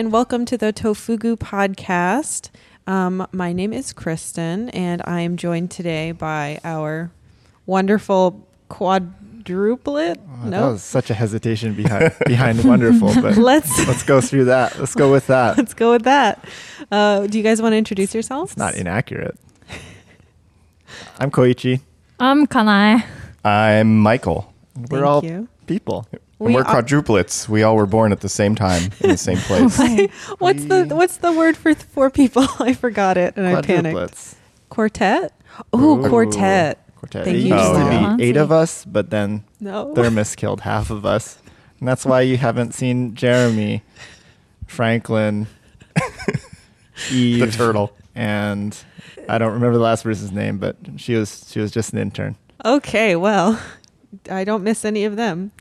Hi, everyone, and welcome to the Tofugu podcast. Um, my name is Kristen, and I am joined today by our wonderful quadruplet. Oh, That no, was such a hesitation behind behind wonderful, but let's let's go through that. Let's go with that. let's go with that. Uh, do you guys want to introduce yourselves? It's not inaccurate. I'm Koichi. I'm Kanai. I'm Michael. Thank We're all you. people. And We we're are- quadruplets. We all were born at the same time in the same place. What's the What's the word for four people? I forgot it, and I panicked. Quadruplets. Quartet. Ooh, Ooh. quartet. Quartet. Thank it you, used to Giselle. be oh. eight of us, but then No. Thermos killed half of us. And that's why you haven't seen Jeremy, Franklin, Eve, the turtle. and I don't remember the last person's name, but she was she was just an intern. Okay, well, I don't miss any of them.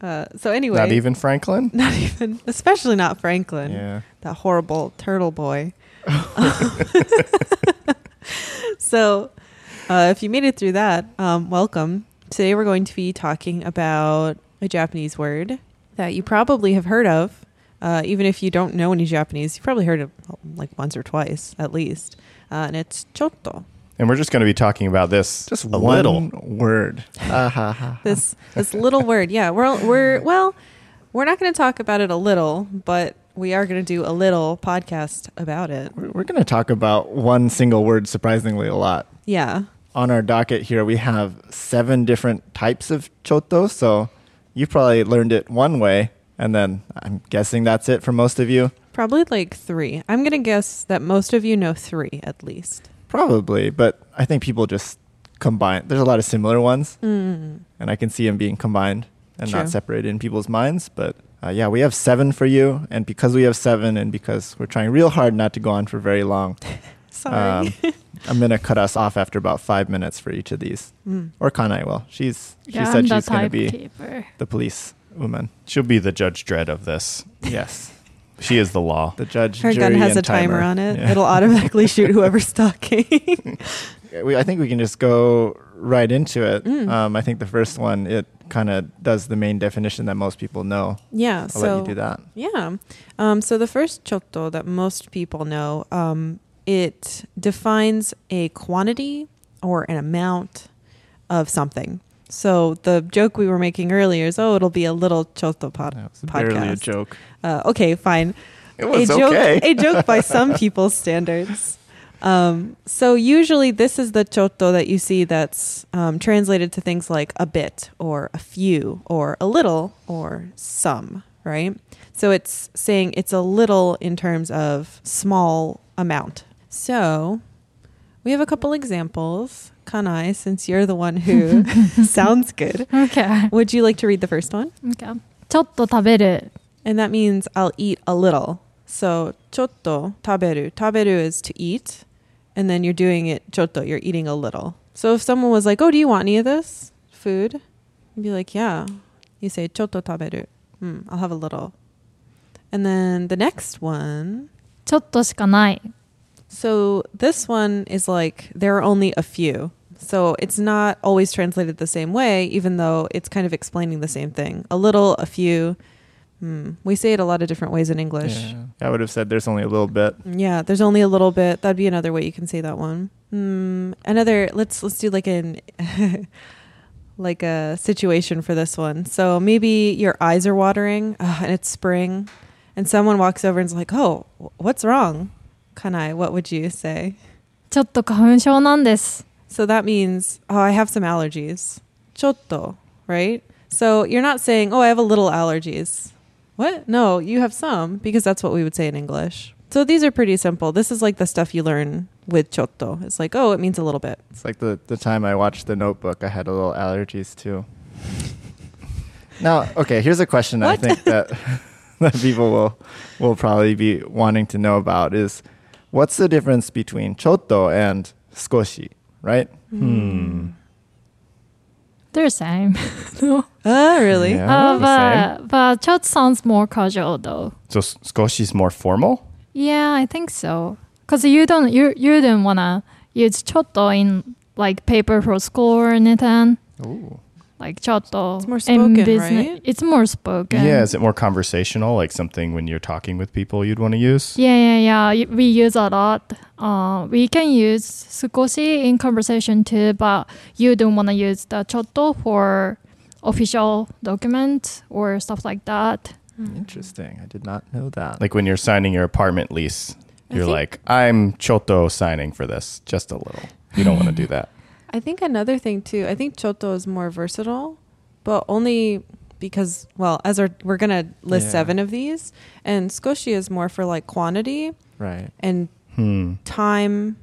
Uh, so anyway, Not even Franklin. not even, especially not Franklin, Yeah. that horrible turtle boy. so, uh, if you made it through that, um, welcome. Today we're going to be talking about a Japanese word that you probably have heard of. Uh, even if you don't know any Japanese, you probably heard it like once or twice at least. Uh, and it's chotto. And we're just going to be talking about this Just a one little. word. Ha, ha. this this little word. Yeah, we're we're well, we're not going to talk about it a little, but we are going to do a little podcast about it. We're, we're going to talk about one single word surprisingly a lot. Yeah. On our docket here, we have seven different types of choto. So you probably learned it one way, and then I'm guessing that's it for most of you. Probably like 3. I'm going to guess that most of you know 3 at least. Probably, but I think people just combine. There's a lot of similar ones, Mm. and I can see them being combined and True. not separated in people's minds. But uh, yeah, we have seven for you, and because we have seven, and because we're trying real hard not to go on for very long, Sorry. um, I'm gonna cut us off after about five minutes for each of these. Mm. Or Kanai will. She's she Yeah, said she's gonna be timekeeper. the police woman. She'll be the Judge Dredd of this. Yes, She is the law. the judge. Her gun has and a timer, timer. on it. Yeah. It'll automatically shoot whoever's talking. we, I think we can just go right into it. Mm. Um, I think the first one it kind of does the main definition that most people know. yeah, I'll so let you do that. Yeah. Um, so the first chotto that most people know, um, it defines a quantity or an amount of something. So the joke we were making earlier is, oh, it'll be a little chotto pod- That was barely a joke. Uh, okay, fine. It was a joke, okay. a joke by some people's standards. Um, so usually this is the chotto that you see that's um, translated to things like a bit or a few or a little or some, right? So it's saying it's a little in terms of small amount. So we have a couple examples Kanai, since you're the one who sounds good, Okay. would you like to read the first one? okay. ちょっと食べる。 And that means I'll eat a little. So, chotto taberu. Taberu is to eat. And then you're doing it chotto, you're eating a little. So if someone was like, oh, do you want any of this food? You'd be like, yeah. You say chotto taberu. Hmm, I'll have a little. And then the next one. ちょっとしかない。 So this one is like, there are only a few. So it's not always translated the same way, even though it's kind of explaining the same thing. A little, a few. Hmm. We say it a lot of different ways in English. Yeah. I would have said there's only a little bit. Yeah, there's only a little bit. That'd be another way you can say that one. Hmm. Another. Let's let's do like an like a situation for this one. So maybe your eyes are watering uh, and it's spring, and someone walks over and is like, "Oh, wh- what's wrong?" Kanai, what would you say? ちょっと花粉症なんです。 So that means, oh, I have some allergies. Chotto, right? So you're not saying, oh, I have a little allergies. What? No, you have some because that's what we would say in English. So these are pretty simple. This is like the stuff you learn with chotto. It's like, oh, it means a little bit. It's like the, the time I watched the notebook, I had a little allergies too. now, okay, here's a question I think that that people will will probably be wanting to know about is what's the difference between choto and skoshi, right? Hmm. They're the same. no. Ah, really? Yeah, uh, but, but chot sounds more casual though. So scoshi is more formal? Yeah, I think so. Cause you don't you you don't wanna use chotto in like paper for school or anything. Ooh like chotto. It's more spoken, business, right? It's more spoken. Yeah, is it more conversational? Like something when you're talking with people you'd want to use? Yeah, yeah, yeah. We use a lot. Uh, we can use sukoshi in conversation too, but you don't want to use the chotto for official documents or stuff like that. Hmm. Interesting. I did not know that. Like when you're signing your apartment lease, you're like, I'm Choto signing for this, just a little. You don't want to do that. I think another thing too. I think choto is more versatile, but only because well, as our we're gonna list Yeah. seven of these, and skoshi is more for like quantity right. and Hmm. time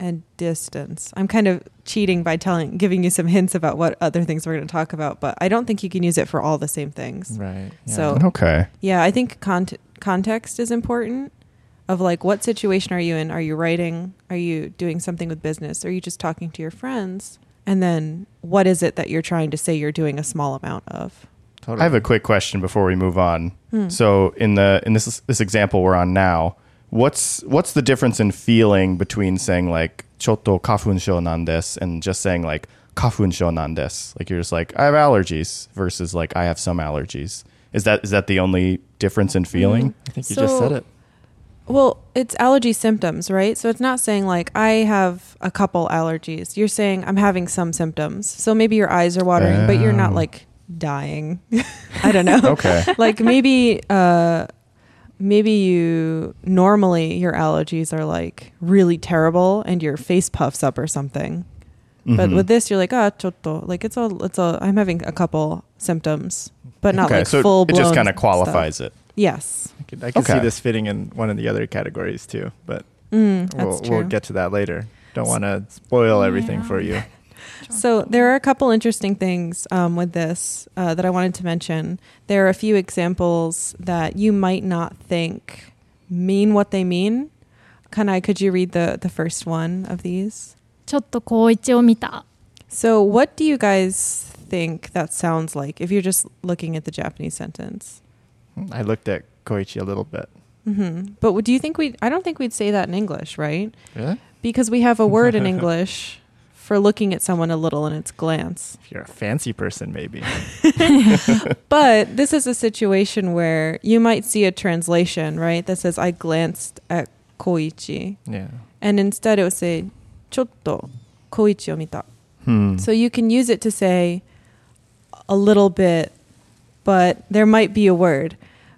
and distance. I'm kind of cheating by telling, giving you some hints about what other things we're going to talk about, but I don't think you can use it for all the same things. Right. Yeah. So- Okay. Yeah, I think cont- context is important. Of like, what situation are you in? Are you writing? Are you doing something with business? Are you just talking to your friends? And then, what is it that you're trying to say you're doing a small amount of? totally. I have a quick question before we move on. Hmm. So in the in this this example we're on now, what's what's the difference in feeling between saying like choto kafunsho nandes and just saying like kafunsho nandes? Like you're just like I have allergies versus like I have some allergies. Is that is that the only difference in feeling? I think you just said it. Well, it's allergy symptoms, right? So it's not saying like I have a couple allergies. You're saying I'm having some symptoms. So maybe your eyes are watering, but you're not Oh. like dying. I don't know. Okay. like maybe uh maybe you normally your allergies are like really terrible and your face puffs up or something. But Mhm. with this you're like, ah, chotto. Like it's all it's all I'm having a couple symptoms, but not okay, like so full it just kind of qualifies it. Yes. I could, I could see Okay. this fitting in one of the other categories too, but Mm, we'll, that's true. we'll get to that later. Don't want to spoil everything for you. So there are a couple interesting things um, with this uh, that I wanted to mention. There are a few examples that you might not think mean what they mean. Kanai, could you read the the first one of these? ちょっと高一を見た。 So what do you guys think that sounds like if you're just looking at the Japanese sentence? I looked at Koichi a little bit. hmm But do you think we? I don't think we'd say that in English, right? Really? Because we have a word in English for looking at someone a little, and it's glance. If you're a fancy person, maybe. But this is a situation where you might see a translation, right, that says, I glanced at Koichi. yeah. And instead it would say, chotto Koichi o mita. Hmm. So you can use it to say a little bit, but there might be a word.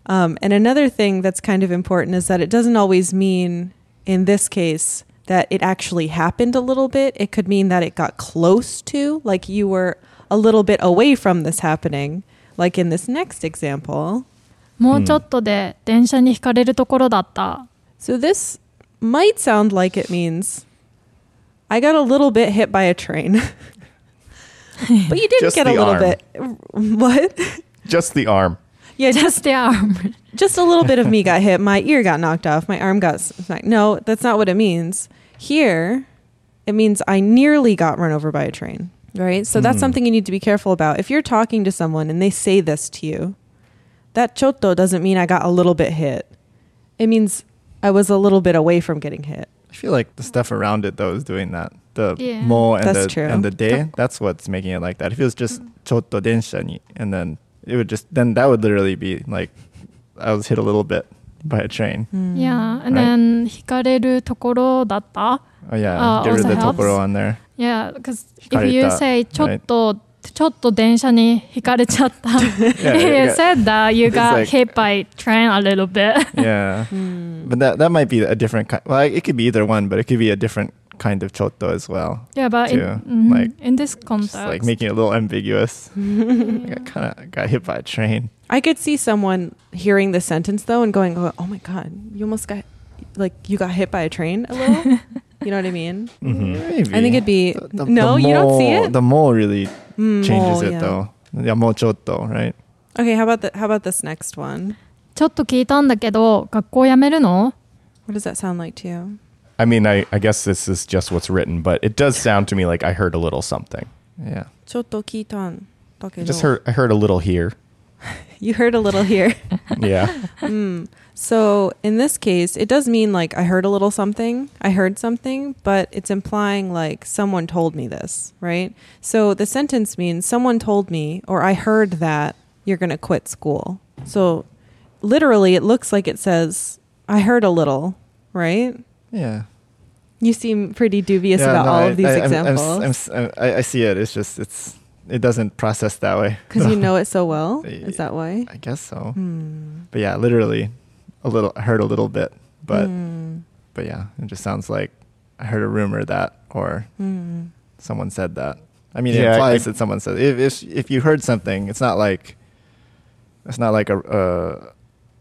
Um, and another thing that's kind of important is that it doesn't always mean, in this case, that it actually happened a little bit. It could mean that it got close to, like you were a little bit away from this happening. Like in this next example. もうちょっとで電車にひかれるところだった。 So this might sound like it means I got a little bit hit by a train. but you didn't Just get a the little arm. bit. What? Just the arm. Yeah, just Just the arm. just a little bit of me got hit. My ear got knocked off. My arm got smacked. No, that's not what it means. Here, it means I nearly got run over by a train. Right? So that's Hmm. something you need to be careful about. If you're talking to someone and they say this to you, that chotto doesn't mean I got a little bit hit. It means I was a little bit away from getting hit. I feel like the stuff around it though is doing that. The Yeah. mo and That's the true. and the de, that's what's making it like that. If it was just chotto densha ni, and then it would just then that would literally be like I was hit a little bit by a train. Yeah, and Right. then ひかれるところだった。 Oh yeah, Uh, get rid of the also helps. tokoro on there. Yeah, because if ひかれた you say ちょっと、ちょっと電車にひかれちゃった。 Yeah, you yeah. said that you It's got like- hit by train a little bit. yeah. Hmm. But that that might be a different kind. Well, it could be either one, but it could be a different kind of chotto as well. yeah, but in, Too, mhm, like, in this Just context, like making it a little ambiguous. I kind of got hit by a train. I could see someone hearing the sentence though and going, "Oh my god, you almost got like you got hit by a train a little." you know what I mean? Mhm. Maybe. I think it'd be The- the- no. the you don't see mo- it. The mo really Mm, changes mole, it yeah. though. Yeah, mo chotto, right? Okay, how about the how about this next one? ちょっと聞いたんだけど、学校辞めるの What does that sound like to you? I mean, I, I guess this is just what's written, but it does sound to me like I heard a little something. Yeah. ちょっと聞いたんだけ I ど just heard I heard a little here. You heard a little here. Yeah. mm. So in this case, it does mean like I heard a little something, I heard something, but it's implying like someone told me this, right? So the sentence means someone told me or I heard that you're going to quit school. So literally, it looks like it says, I heard a little, right? Yeah. You seem pretty dubious Yeah, about no, all I- of these I- I'm- I'm examples I'm s- I'm- I, I see it. It's just it's it doesn't process that way. because you know it so well. Is that why? I guess so. Hmm. But yeah, literally, a little. I heard a little bit, but Hmm. but yeah, it just sounds like I heard a rumor that or Hmm. someone said that. I mean, it Yeah, I- implies I- that someone said if, if if you heard something, it's not like it's not like a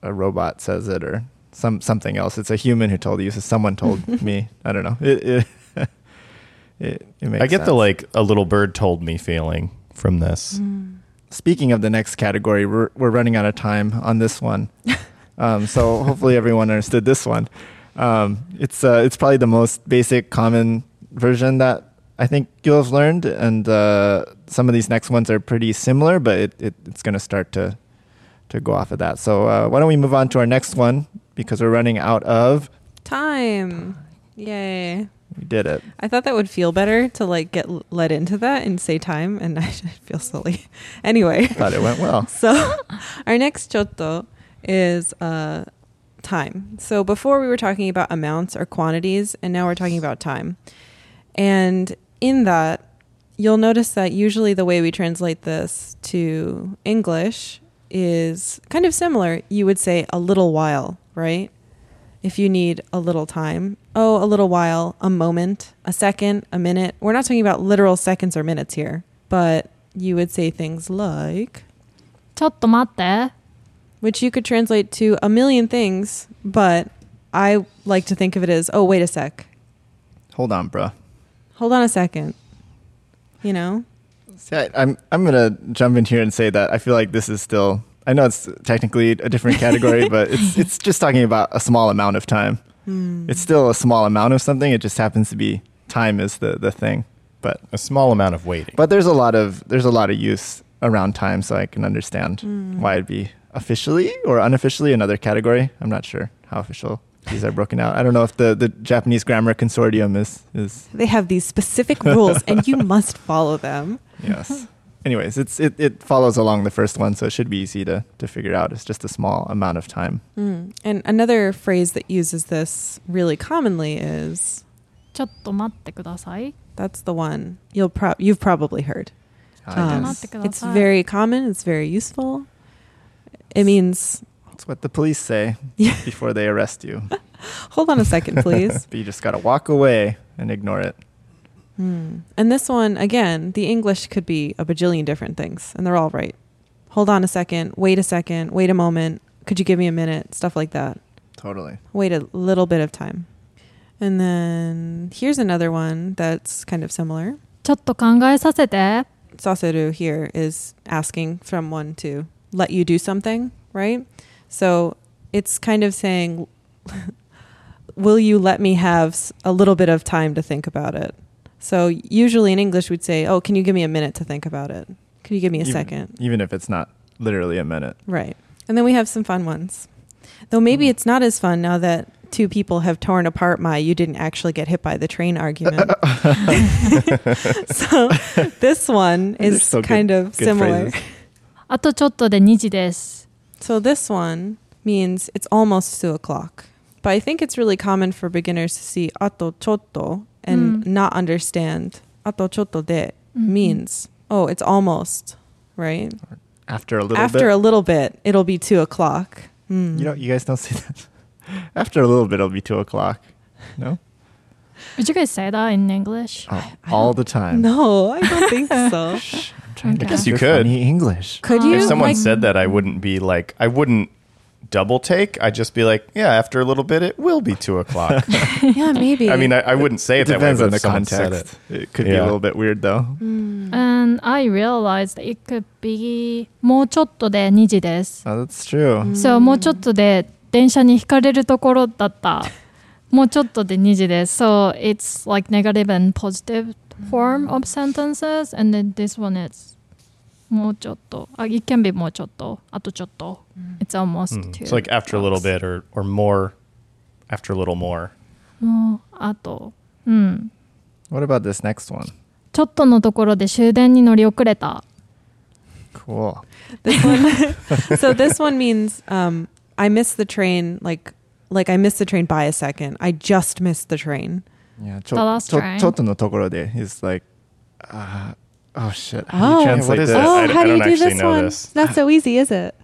a, a robot says it or some something else. It's a human who told you. So someone told me. I don't know. It it it, it makes I get the like a little bird told me feeling from this. Hmm. Speaking of the next category, we're we're running out of time on this one. Um, so hopefully everyone understood this one. Um, it's uh, it's probably the most basic, common version that I think you'll have learned, and uh, some of these next ones are pretty similar, but it, it it's going to start to to go off of that. So uh, why don't we move on to our next one because we're running out of. Time. Yay. We did it. I thought that would feel better to like get led into that and say time, and I feel silly. Anyway, Thought it went well. so our next chotto is uh, time. So before we were talking about amounts or quantities, and now we're talking about time. And in that, you'll notice that usually the way we translate this to English is kind of similar. You would say a little while, right? If you need a little time. Oh, a little while, a moment, a second, a minute. We're not talking about literal seconds or minutes here, but you would say things like, ちょっと待って。 which you could translate to a million things, but I like to think of it as, oh, wait a sec. Hold on, bruh. Hold on a second. You know? See, I, I'm I'm gonna jump in here and say that I feel like this is still. I know it's technically a different category, but it's it's just talking about a small amount of time. It's still a small amount of something. It just happens to be time is the the thing. But A small amount of waiting. but there's a lot of there's a lot of use around time, so I can understand Hmm. why it'd be officially or unofficially another category. I'm not sure how official these are broken out. I don't know if the the Japanese Grammar Consortium is is They have these specific rules, and you must follow them. Yes Anyways, it's it, it follows along the first one, so it should be easy to, to figure out. It's just a small amount of time. Mm. And another phrase that uses this really commonly is ちょっと待ってください。 that's the one you'll pro- you've probably heard. Ah, Um, yes. it's very common. It's very useful. It means It's what the police say Yeah. before they arrest you. hold on a second, please. but you just gotta walk away and ignore it. Hmm. And this one, again, the English could be a bajillion different things, and they're all right. Hold on a second. Wait a second. Wait a moment. Could you give me a minute? Stuff like that. Totally. Wait a little bit of time. And then here's another one that's kind of similar. ちょっと考えさせて。 Saseru here is asking someone to let you do something, right? So it's kind of saying, Will you let me have s- a little bit of time to think about it? So usually in English, we'd say, Oh, can you give me a minute to think about it? Can you give me a Even- second? Even if it's not literally a minute. Right. And then we have some fun ones. Though maybe Hmm. it's not as fun now that two people have torn apart my you didn't actually get hit by the train argument. so this one They're is so good- kind of good similar. phrases. あとちょっとで2時です。 So this one means it's almost two o'clock. But I think it's really common for beginners to see ato chotto and Mm. not understand ato chotto de Mhm. means, oh, it's almost, right? After a little After bit. a little bit, it'll be two o'clock. Mm. you know, you guys don't see that. After a little bit, it'll be two o'clock. No? Would you guys say that in English? Oh, all the time. No, I don't think so. Shh, I'm trying to guess you could. funny English. Could Um, you? if someone like- said that, I wouldn't be like, I wouldn't double take. I'd just be like, yeah, after a little bit, it will be two o'clock. yeah, maybe. I mean, I, I wouldn't say It it, that way, depends but on if the someone said context. it- It, could be a Yeah. little bit weird though. Mm. And I realized it could be もうちょっとで2時です。 Oh, that's true. Mm.そう、もうちょっとで電車に引かれるところだった。もうちょっとで2時です。So it's like negative and positive form of sentences and then this one is もうちょっと。あ it can be もうちょっと。あとちょっと。It's almost Mm. two. So like after a little bit or or more after a little more. もうあと。うん。 What about this next one? ちょっとのところで終電に乗り遅れた。 Cool. This one, so this one means um, I missed the train. Like, like I missed the train by a second. I just missed the train. Yeah. The last train. ちょっとのところで is like, uh, oh shit. How Oh. do you Yeah, translate what is this? that? oh, I- how I do you don't do actually this know one? this. Not so easy, is it?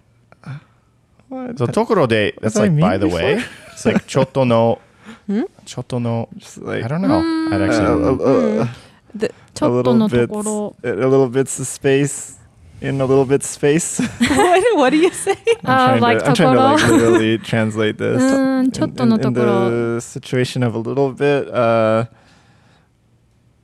What? So tokoro de that's Have I like by mean the way. It's like chotto no Hmm? chotto no Just like, I don't know. I'd actually uh, don't know. uh, uh, ちょ a っと little のと bit, ころ。 a little bits of space in a little bit space. what, what do you say? Uh, I'm trying, like to, I'm trying to like ところ。 literally translate this. うん、ちょっ In, との in, と in ころ。 the situation of a little bit, uh,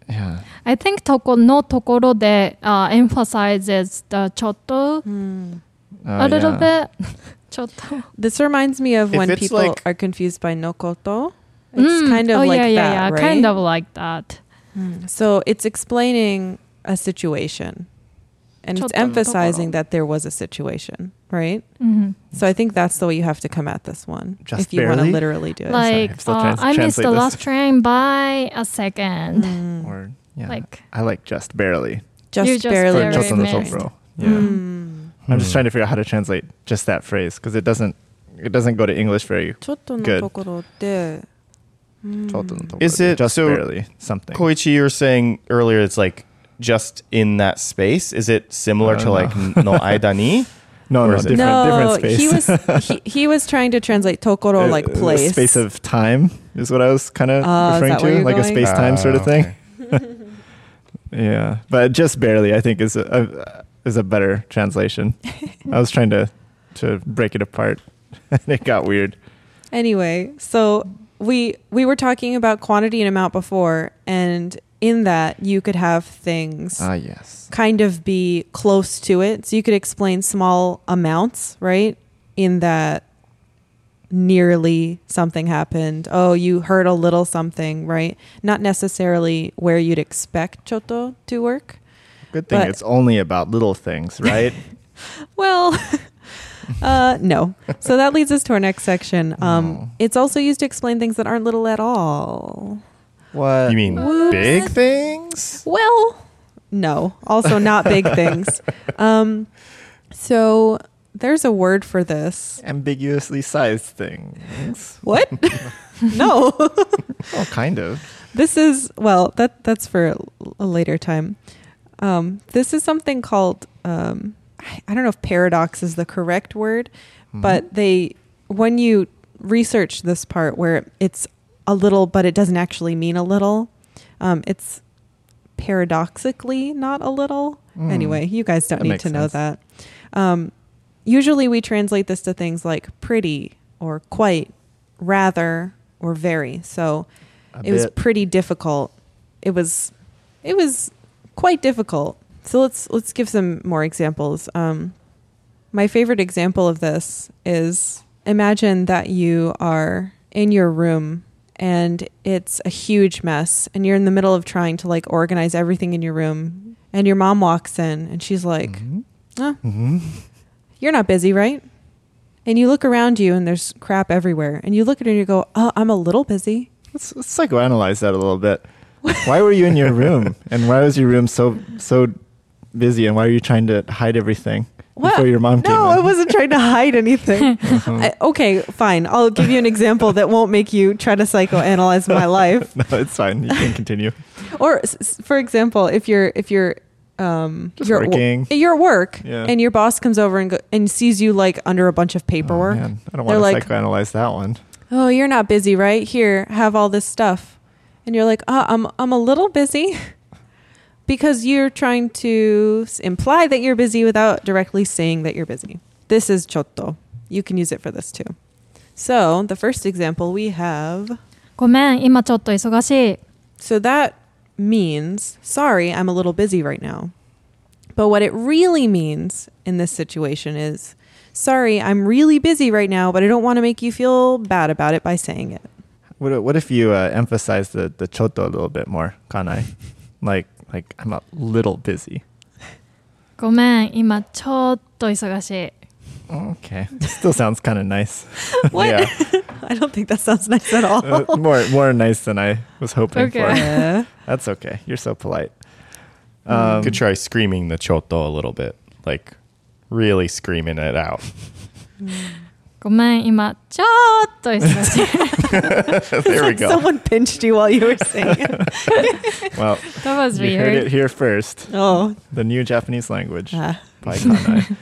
yeah. I think とこのところで、uh, emphasizes the ちょっと、 Hmm. Uh, a little yeah. bit ちょっと。 This reminds me of If when it's people like- are confused by nokoto. It's Mm. kind of oh, like yeah, yeah, that, yeah. right? Kind of like that. Mm. So it's explaining a situation. And it's ちょっとのところ。 emphasizing that there was a situation, right? うん。 So I think that's the way you have to come at this one. Just if you want to barely? literally do it. Like, I'm still uh, trying to I missed translate the this. last train by a second. Mm. Or, yeah. Like I like just barely. Just, just barely. Just on the top row. Hmm. Yeah. Mm. I'm just hmm. trying to figure out how to translate just that phrase because it doesn't it doesn't go to English very good. Mm. Is it just so barely something? Koichi, you were saying earlier it's like just in that space. Is it similar to know. like no aida ni? No, no, different, no, different space. He was he, he, was trying to translate tokoro uh, like uh, place, a space of time is what I was kind of uh, ah, referring to, like a space time uh, ah, sort of thing. Okay. Yeah, but just barely, I think is a, a is a better translation. I was trying to to break it apart, and it got weird. Anyway, so we we were talking about quantity and amount before, and in that you could have things Ah, yes. kind of be close to it. So you could explain small amounts, right? In that nearly something happened. Oh, you heard a little something, right? Not necessarily where you'd expect choto to work. Good thing But- it's only about little things, right? Well, uh, no. So that leads us to our next section. Um, No. It's also used to explain things that aren't little at all. what? You mean Whoops. big things? Well, no. Also, not big things. Um, so there's a word for this. ambiguously sized things? What? no. Oh, kind of. this is well. That that's for a, later time. Um, this is something called. Um, I, I don't know if paradox is the correct word, but they when you research this part where it's a little but it doesn't actually mean a little um, it's paradoxically not a little Mm. anyway you guys don't That need to know that um, usually we translate this to things like pretty or quite rather or very. So it was pretty difficult. It was it was quite difficult. So let's let's give some more examples. Um, my favorite example of this is imagine that you are in your room and it's a huge mess and you're in the middle of trying to like organize everything in your room and your mom walks in and she's like Mhm. "Huh, Mhm. You're not busy right? And you look around you and there's crap everywhere. And you look at her and you go oh i'm a little busy. Let's, let's psychoanalyze that a little bit. why were you in your room, and why was your room so so busy, and why were you trying to hide everything before your mom came no i wasn't trying to hide anything. I, okay fine. I'll give you an example that won't make you try to psychoanalyze my life. No, it's fine. You can continue. or s- for example if you're if you're um Just you're at wo- working. you're at work Yeah. and your boss comes over and go, and sees you like under a bunch of Oh, paperwork man. I don't They're want to like- psychoanalyze that one. oh you're not busy right here have all this stuff and you're like oh i'm i'm a little busy because you're trying to s- imply that you're busy without directly saying that you're busy this is chotto you can use it for this too so the first example we have ごめん、今ちょっと忙しい。 So that means, sorry, I'm a little busy right now. But what it really means in this situation is, sorry, I'm really busy right now, but I don't want to make you feel bad about it by saying it. What, what if you uh, emphasize the the choto a little bit more, Kanai? like like I'm a little busy. ごめん、今ちょっと忙しい。 Okay. Still sounds kind of nice. What? Yeah. I don't think that sounds nice at all. Uh, more more nice than I was hoping Okay. for. Yeah. That's okay. You're so polite. You Um, could try screaming the choto a little bit, like really screaming it out. ごめん、今ちょっと忙しい。 there we go. Someone pinched you while you were saying it. well, That was you heard it weird. here first. Oh. The new Japanese language Ah. by Kanai.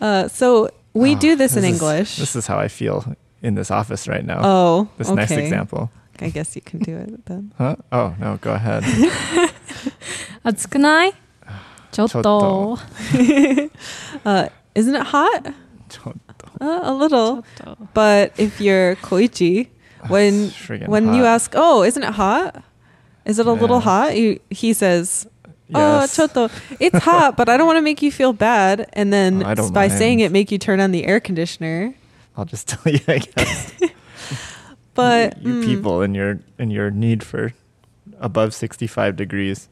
Uh, so we Ah, do this, in is- English. this is how I feel in this office right now. oh, this okay. next example. I guess you can do it then. Huh? Oh, no, go ahead. 暑くないちょっちょっとと。 Uh, isn't it hot? Chotto. Uh, a little. ちょっと But if you're koichi, when It's friggin' when you hot. ask, "Oh, isn't it hot? Is it a little Yeah. hot?" You, he says, "Oh, Yes. choto, it's hot, but I don't want to make you feel bad." And then Oh, I don't by saying mind. it, make you turn on the air conditioner. I'll just tell you, I guess. But you, you mm, people and your and your need for above 65 degrees.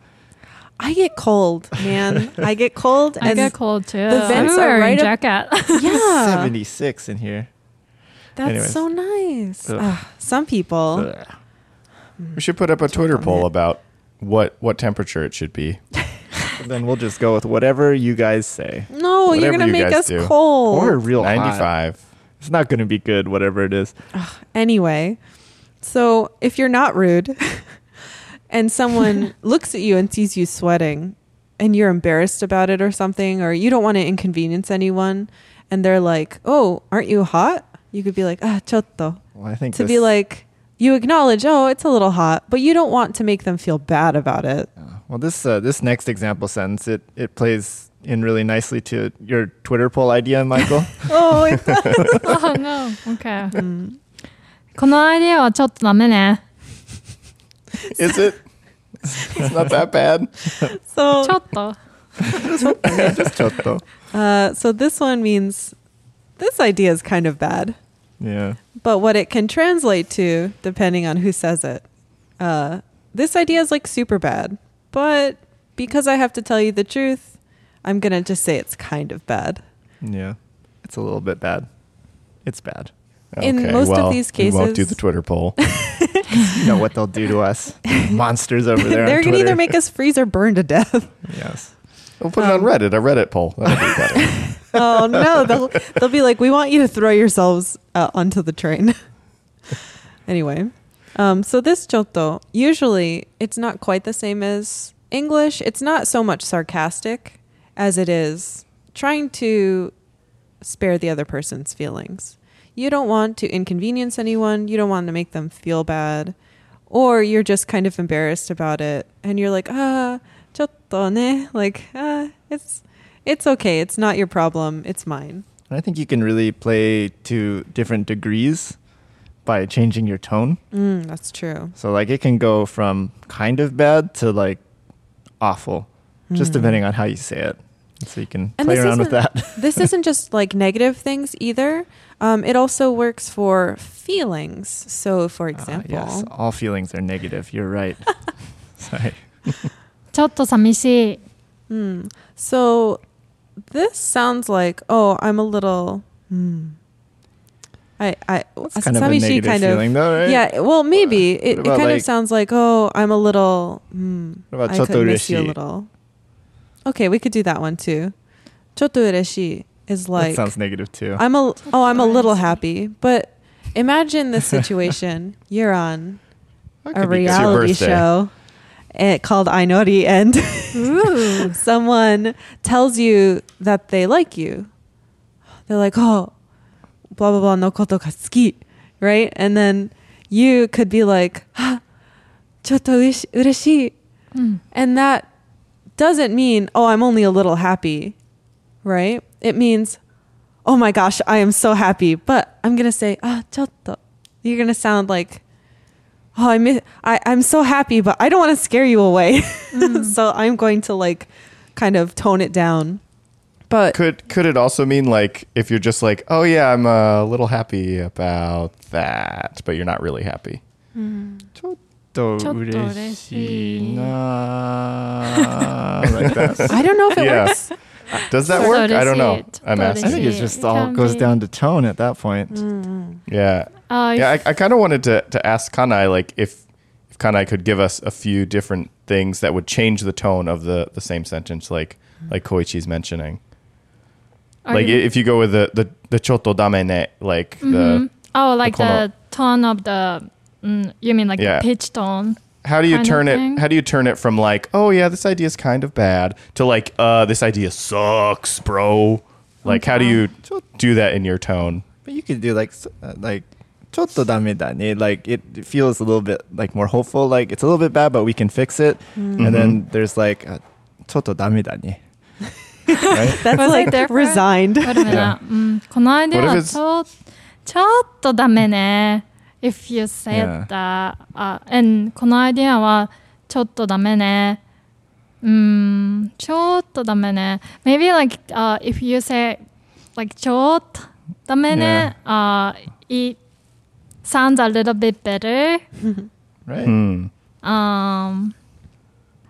I get cold, man. I get cold, I get cold too. the vents are wearing right up- jacket. yeah, 76 in here. that's Anyways. so nice. Ugh. Ah, some people. Ugh. We should put up a Twitter poll it. about what what temperature it should be. then we'll just go with whatever you guys say. No, you're gonna you make us do. cold. Or real hot. 95. It's not going to be good, whatever it is. Anyway, so if you're not rude and someone looks at you and sees you sweating and you're embarrassed about it or something, or you don't want to inconvenience anyone, and they're like, oh, aren't you hot? You could be like, ah, chotto. Well, I think To be like, you acknowledge, oh, it's a little hot, but you don't want to make them feel bad about it. Uh, well, this uh, this next example sentence it it plays in really nicely to your Twitter poll idea, Michael. Oh, it oh no. Okay. うんこのアイデアはちょっとダメね。 Is it? it's not that bad. そちょっと。 just chotto. Uh, so this one means this idea is kind of bad, Yeah. but what it can translate to, depending on who says it, uh, this idea is like super bad. But because I have to tell you the truth, I'm gonna just say it's kind of bad. Yeah. It's a little bit bad. It's bad. In most of well, these we won't do the Twitter poll. You know what they'll do to us. Monsters over there. They're gonna either make us freeze or burn to death. Yes. We'll put it on Um, Reddit, a Reddit poll. That'll be better. oh no, they'll they'll be like, we want you to throw yourselves uh, onto the train. anyway, um, so this choto usually it's not quite the same as English. It's not so much sarcastic as it is trying to spare the other person's feelings. You don't want to inconvenience anyone. You don't want to make them feel bad, or you're just kind of embarrassed about it, and you're like, ah, choto ne, like ah, it's it's okay. It's not your problem. It's mine. I think you can really play to different degrees by changing your tone. Mm, that's true. So like it can go from kind of bad to like awful, just Mm. depending on how you say it So you can And play this around with isn't- that. this isn't just like negative things either. Um, it also works for feelings. So, for Ah, example, yes, all feelings are negative. You're right. Sorry. ちょっと寂しい。 Hmm. So this sounds like, oh, I'm a little. Hmm. I I That's kind of a Samishi negative kind of- feeling, though, right? Yeah, well, maybe it, it about, kind like- of sounds like, oh, I'm a little. Hmm, What about I could miss you a chotoreshi? little. Okay, we could do that one too. Choto ureshi is like that sounds negative too. I'm a oh, I'm a little happy, but imagine the situation. You're on a reality show it, called Ainori, and someone tells you that they like you. They're like, oh, blah blah blah, no koto ka suki, right? And then you could be like, ah, choto ureshi, hmm. and that doesn't mean, oh, I'm only a little happy, right? It means, oh my gosh, I am so happy, but I'm going to say, ah, chotto. You're going to sound like, oh, I miss, I, I'm so happy, but I don't want to scare you away. Mm. so I'm going to like kind of tone it down. But could could it also mean like if you're just like, oh yeah, I'm a little happy about that, but you're not really happy? Mm. とちょっと嬉嬉ししいいな like that. I don't know if it Yeah. works. Does that work? I don't know. Totally I'm see it. asking. I think it's It just all can goes be- down to tone at that point. Yeah. Uh, Yeah, I, I kind of wanted to, to ask Kanai like if if Kanai could give us a few different things that would change the tone of the, the same sentence, like like Koichi's mentioning. are like you- if you go with the the the choto dame ne, like Mhm. the oh, like kono- the tone of the. Mm, you mean like Yeah. the pitch tone? how do you kind of turn it? thing. How do you turn it from like oh yeah this idea is kind of bad to like uh this idea sucks, bro. Like how do you do that in your tone? But you could do like s- uh, like ちょっとダメだね. Like it, it feels a little bit like more hopeful. Like it's a little bit bad, but we can fix it. Mm-hmm. And then there's like uh, ちょっとダメだね. right? That's Was it like different? resigned. 待ってな、うん、この間 What if は it's- ちょちょっとダメね。 If you said Yeah. that、uh, and このアイデアはちょっとダメね。うん、ちょっとダメね。Maybe like、uh, if you say like ちょっとダメね、uh, it sounds a little bit better. Right. Hmm. Um,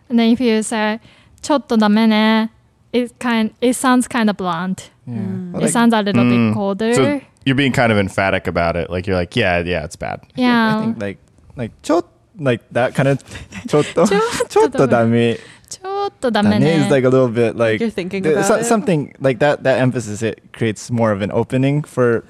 and then if you say ちょっとダメね、it kind it sounds kind of blunt. Yeah. Mm. Well, it like, sounds a little Mm. bit colder. So you're being kind of emphatic about it. Like you're like yeah yeah it's bad. yeah. I think like like ちょっ like that kind of ちょっとちょっとちょっとダメちょっとダだメね。 ne is like a little bit like You're thinking th- about so- it. something like that that emphasis it creates more of an opening for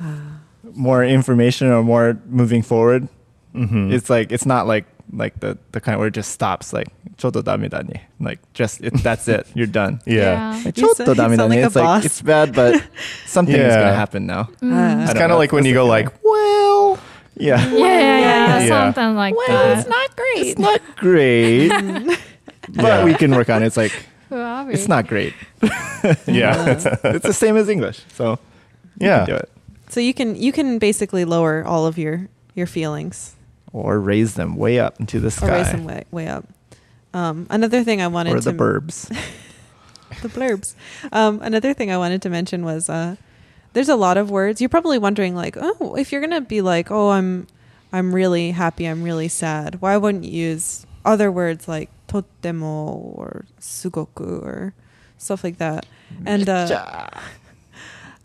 more information or more moving forward Mm-hmm. it's like it's not like like the, the kind where it just stops like chododamidani. Like just it, that's it. You're done. yeah. yeah. Like, you like it's like it's bad, but something's yeah. gonna happen now. Mm. It's kinda like when you go like, like, well yeah. Yeah, yeah, yeah. yeah. Something like well, that. It's not great. It's not great. but we can work on it. It's like it's not great. yeah. It's, it's the same as English. So yeah. do it. So you can you can basically lower all of your your feelings or raise them way up into the sky or raise them way way up. Um, another thing I wanted or to the burbs the blurbs. Um, another thing I wanted to mention was uh, there's a lot of words. You're probably wondering like, oh, if you're gonna be like, oh, I'm I'm really happy, I'm really sad. Why wouldn't you use other words like totemo or sugoku or stuff like that? And uh,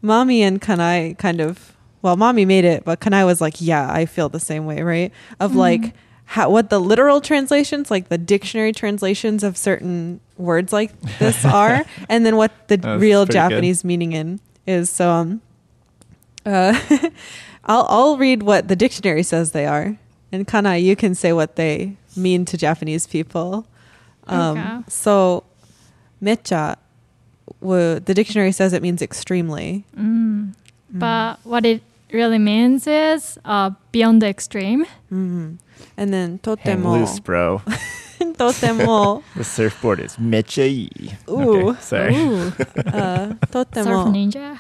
Mami and Kanai kind of well, Mami made it, but Kanai was like, yeah, I feel the same way, right? Of Mm-hmm. like how what the literal translations, like the dictionary translations of certain words like this are, and then what the That's real pretty good. Japanese meaning in is. So um, uh, I'll I'll read what the dictionary says they are, and Kanai, you can say what they mean to Japanese people. Um, Okay. So, mecha, wo- the dictionary says it means extremely. Mm. But what it really means is uh, beyond the extreme. hmm And then hang totemo, loose bro totemo, the surfboard is mecha Ooh. okay, sorry Ooh, uh, surf totemo. ninja.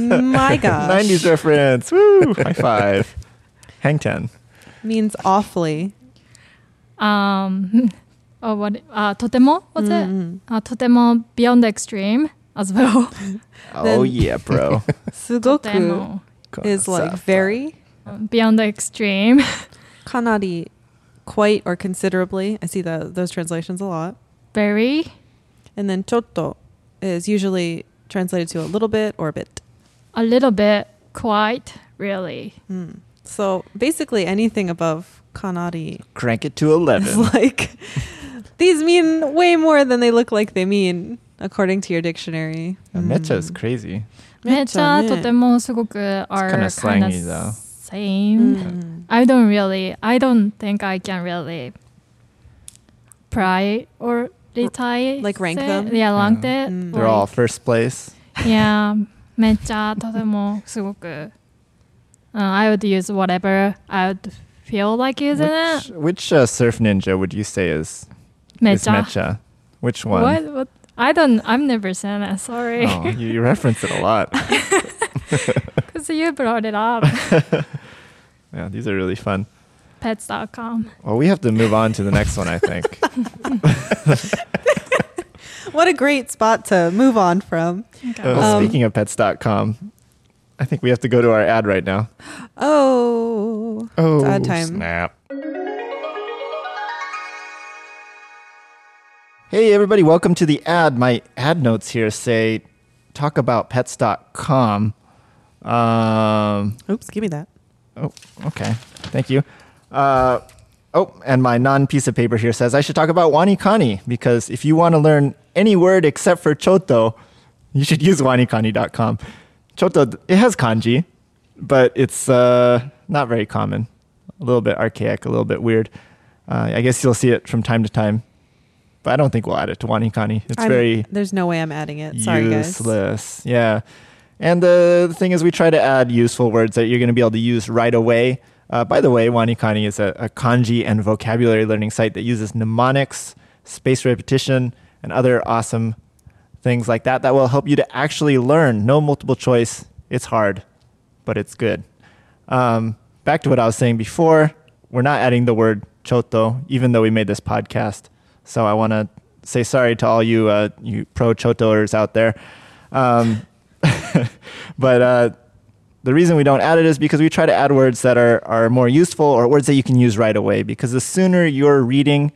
My gosh, 90s reference woo high five hang 10 means awfully. Um, oh, what? Uh, とても was it? Mhm. Uh, とても beyond the extreme as well. oh Then- yeah bro とて Sugoku も is like very, beyond the extreme. kanari, quite or considerably. I see the, those translations a lot. Very, And then chotto is usually translated to a little bit or a bit. a little bit, quite, really. Mm. So basically anything above kanari crank it to 11 like these mean way more than they look like they mean according to your dictionary. Uh, mecha is Mm. crazy めっちゃめっちゃねとてもすごく are kinda kind of slangy though. same. Mm. I don't really, I don't think I can really prioritize Like rank it. them? Yeah, rank Yeah. it. Mm. they're all Like, first place Yeah, めっちゃとてもすごく uh, I would use whatever I would feel like using which, it. which uh, surf ninja would you say is めっ is ちゃ mecha which one What, what? I don't, I've never said that, sorry. oh, you, you reference it a lot Because you brought it up. yeah these are really fun Pets.com. well we have to move on to the next one i think What a great spot to move on from. Okay. Uh, Um, speaking of pets.com i think we have to go to our ad right now Oh. Oh, It's ad time. snap. Hey, everybody, welcome to the ad. My ad notes here say talk about talkaboutpets.com. Um, Oops, give me that. oh, okay. Thank you. Uh, oh, and my non piece of paper here says I should talk about Wanikani because if you want to learn any word except for choto, you should use wanikani.com. Choto, it has kanji, but it's uh, not very common. A little bit archaic, a little bit weird. Uh, I guess you'll see it from time to time, but I don't think we'll add it to Wanikani. It's I'm- very There's no way I'm adding it. Sorry, guys. useless. Yeah. And the, the thing is, we try to add useful words that you're going to be able to use right away. Uh, by the way, Wanikani is a, a kanji and vocabulary learning site that uses mnemonics, spaced repetition, and other awesome things like that that will help you to actually learn. No multiple choice. It's hard, but it's good. Um, back to what I was saying before, we're not adding the word chotto, even though we made this podcast. So I want to say sorry to all you uh, you pro chotoers out there. Um, but uh, the reason we don't add it is because we try to add words that are, are more useful or words that you can use right away. Because the sooner you're reading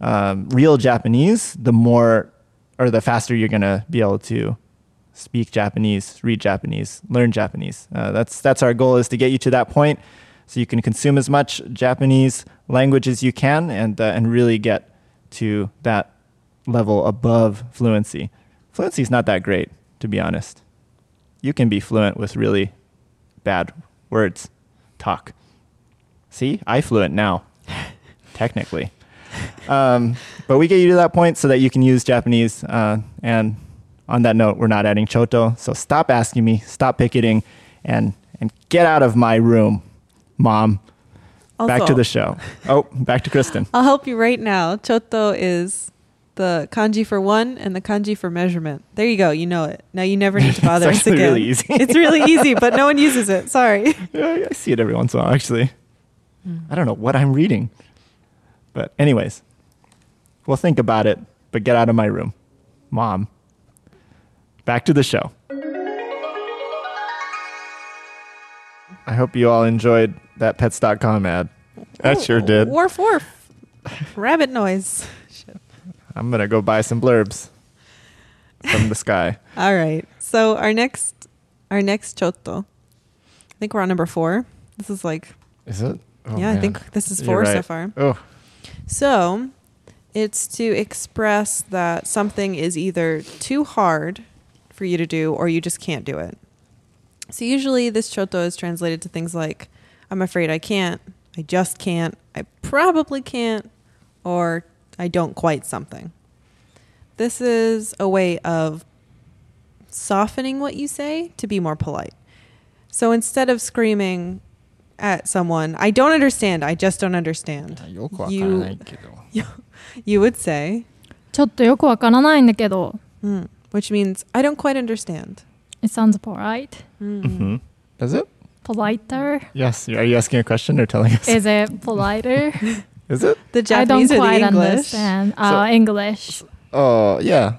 um, real Japanese, the more or the faster you're going to be able to speak Japanese, read Japanese, learn Japanese. Uh, that's that's our goal is to get you to that point, so you can consume as much Japanese language as you can, and uh, and really get to that level above fluency. Fluency is not that great, to be honest. You can be fluent with really bad words, talk. See, I fluent now, technically. Um, but we get you to that point so that you can use Japanese. Uh, and on that note, we're not adding chotto. So stop asking me, stop picketing, and and get out of my room, mom. Back to the show. Oh, back to Kristen. I'll help you right now. Chotto is the kanji for one and the kanji for measurement. There you go. You know it. Now you never need to bother It's us again. really easy. it's really easy, but no one uses it. Sorry. Yeah, I see it every once in a while, actually. I don't know what I'm reading. But, anyways, we'll think about it, but get out of my room. Mom. Back to the show. I hope you all enjoyed that pets.com ad. That sure did. Wharf, wharf. Rabbit noise. I'm going to go buy some blurbs from the sky. All right. So our next, our next chotto. I think we're on number four. This is like, Is it? Oh, yeah, I think this is You're four so far. Oh, So it's to express that something is either too hard for you to do or you just can't do it. So usually this chotto is translated to things like, I'm afraid I can't, I just can't, I probably can't, or I don't quite something. This is a way of softening what you say to be more polite. So instead of screaming at someone, I don't understand, I just don't understand. You, you, you would say, ちょっとよくわからないんだけど hmm, which means I don't quite understand. It sounds polite. Hmm. Mm-hmm. Does it? politer? Yes. Are you asking a question or telling us? Is it politer? Is it? The Japanese I don't quite understand. Uh, so, English. Oh, uh, yeah.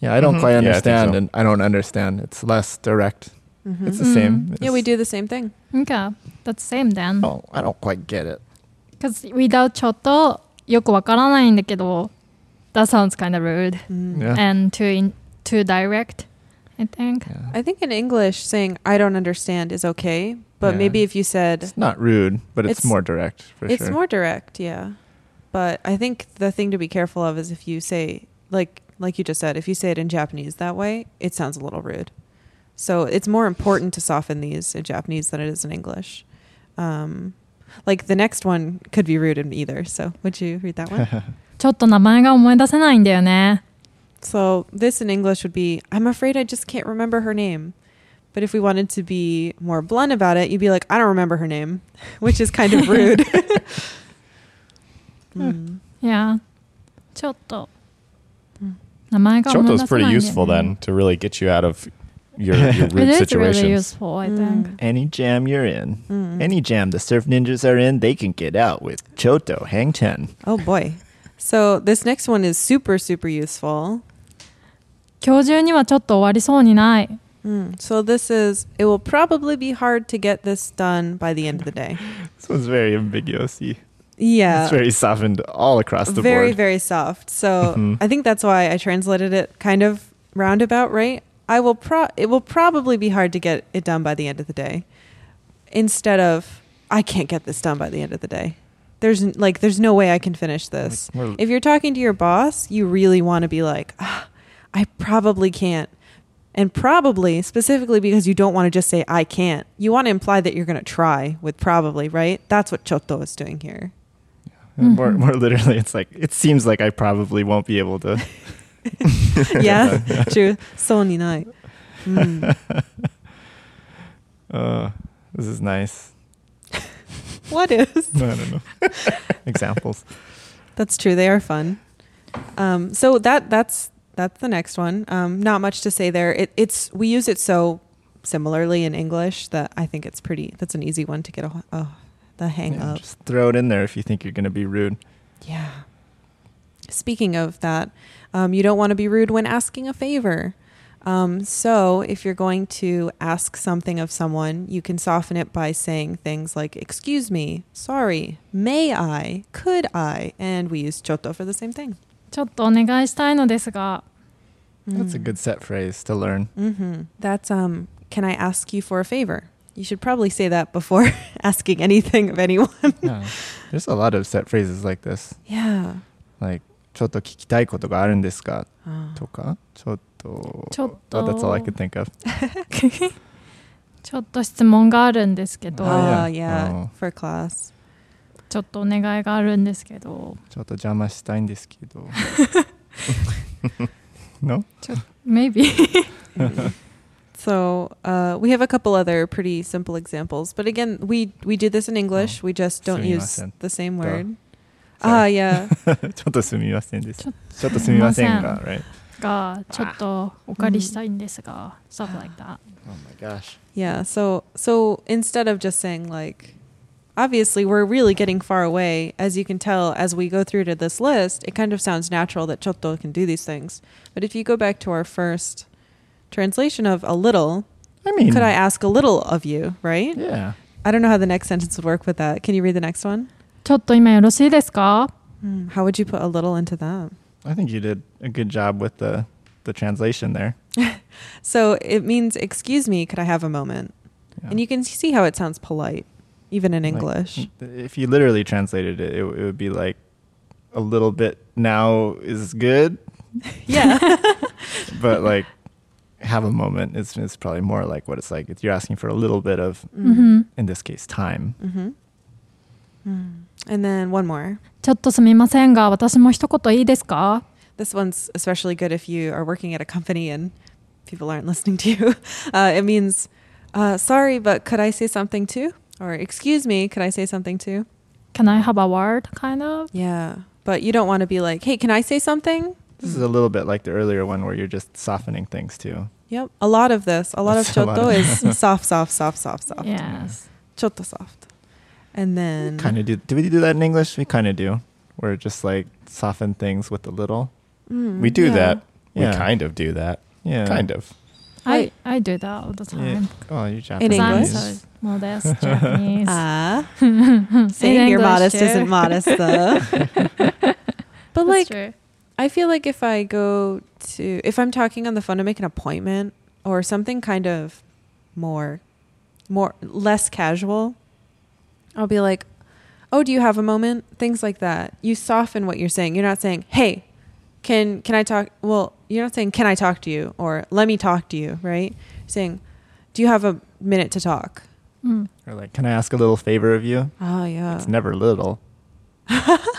Yeah, I don't mm-hmm. quite understand, yeah, I so. and I don't understand. It's less direct. Mm-hmm. It's the mm-hmm. same. It's yeah, we do the same thing. Okay, that's same then. Oh, I don't quite get it. Because without choto, that sounds kind of rude mm. yeah. and too in, too direct. I think. yeah. I think in English, saying I don't understand is okay, but Yeah. maybe if you said It's not rude, but it's, It's- more direct for it's sure. more direct, yeah. But I think the thing to be careful of is if you say like like you just said, if you say it in Japanese that way, it sounds a little rude. So it's more important to soften these in Japanese than it is in English. Um, like the next one could be rude in either. So would you read that one? ちょっと名前が思い出せないんだよね。 so this in English would be I'm afraid I just can't remember her name. But if we wanted to be more blunt about it, you'd be like, I don't remember her name, which is kind of rude. mm. Yeah. Chotto. Hmm. Chotto's pretty useful then to really get you out of your, your rude it situations. It is really useful, I think. Hmm. Any jam you're in, mm. any jam the surf ninjas are in, they can get out with Chotto Hang Ten. Oh boy. So this next one is super, super useful. 今日中にはちょっと終わりそうにない。 Mm. So this is, it will probably be hard to get this done by the end of the day. This one's very ambiguous. Yeah. It's very softened all across the very board. very soft so Mhm. i think that's why i translated it kind of roundabout right i will pro it will probably be hard to get it done by the end of the day instead of i can't get this done by the end of the day there's n- like there's no way i can finish this Like, we're- if you're talking to your boss you really want to be like ah, i probably can't and probably specifically because you don't want to just say i can't you want to imply that you're going to try with probably right that's what chotto is doing here more, Mhm. more literally, it's like it seems like I probably won't be able to. yeah, true. So ni nai. Mm. Uh, this is nice. What is? I don't know. Examples. That's true. They are fun. Um, so that that's that's the next one. Um, not much to say there. It, it's we use it so similarly in English that I think it's pretty. That's an easy one to get a, a the hang Yeah, of. Just throw it in there if you think you're going to be rude. Yeah. Speaking of that, um, you don't want to be rude when asking a favor. Um, so if you're going to ask something of someone, you can soften it by saying things like, excuse me, sorry, may I, could I, and we use choto for the same thing. ちょっとお願いしたいのですが That's a good set phrase to learn. Mm-hmm. That's, um, can I ask you for a favor? You should probably say that before asking anything of anyone. Yeah. There's a lot of set phrases like this. yeah. Like, ちょっと聞きたいことがあるんですか Oh. とか、ちょっと。ちょっと Oh, that's all I could think of. ちょっと質問があるんですけど、 Oh, Oh, yeah. yeah, Oh. for class. ちょっとお願いがあるんですけどちょっと邪魔したいんですけど。no? maybe So uh, we have a couple other pretty simple examples, but again, we we do this in English. Oh, we just don't use すみません。 the same Duh. word. Sorry. Ah, yeah. ちょっとすみませんです。ちょちょっとすみませんが、right? がちょっとお借りしたいんですが、stuff like that Oh my gosh. Yeah. So so instead of just saying like, obviously we're really getting far away, as you can tell as we go through to this list. It kind of sounds natural that chotto can do these things, but if you go back to our first translation of a little, I mean, could I ask a little of you? Right. Yeah. I don't know how the next sentence would work with that. Can you read the next one? ちょっと今よろしいですか Hmm, How would you put a little into that? I think you did a good job with the the translation there. So it means, excuse me, could I have a moment? Yeah. And you can see how it sounds polite, even in Like, English. if you literally translated it, it, w- it would be like a little bit now is good, yeah. but like have a moment is is probably more like what it's like. If you're asking for a little bit of, うん in this case, time. Mm-hmm. Mm. And then one more. ちょっとすみませんが私も一言いいですか This one's especially good if you are working at a company and people aren't listening to you. Uh, it means, uh, sorry, but could I say something too? Or excuse me, could I say something too? Can I have a word kind of Yeah. But you don't want to be like, hey, can I say something? This is a little bit like the earlier one where you're just softening things too. Yep. A lot of this, a lot of That's a lot chotto is soft, soft, soft, soft, soft. Yes Chotto soft. And then Kind of do. Do we do that in English? We kind of do. Where just like soften things with a little. Mm, We do yeah. that. Yeah. We kind of do that. Yeah. Kind of. I, I do that all the Yeah. time Oh, you're In Japanese. I'm English? so modest Japanese Ah. In Saying you're modest too. isn't modest though. but That's like true. I feel like if I go to if I'm talking on the phone to make an appointment or something kind of more more less casual, I'll be like, "Oh, do you have a moment?" Things like that. You soften what you're saying. You're not saying, "Hey, can can I talk?" Well, you're not saying, "Can I talk to you?" or "Let me talk to you," right? You're saying, "Do you have a minute to talk?" うん、Or like, can I ask a little favor of you? Oh, yeah. It's never little.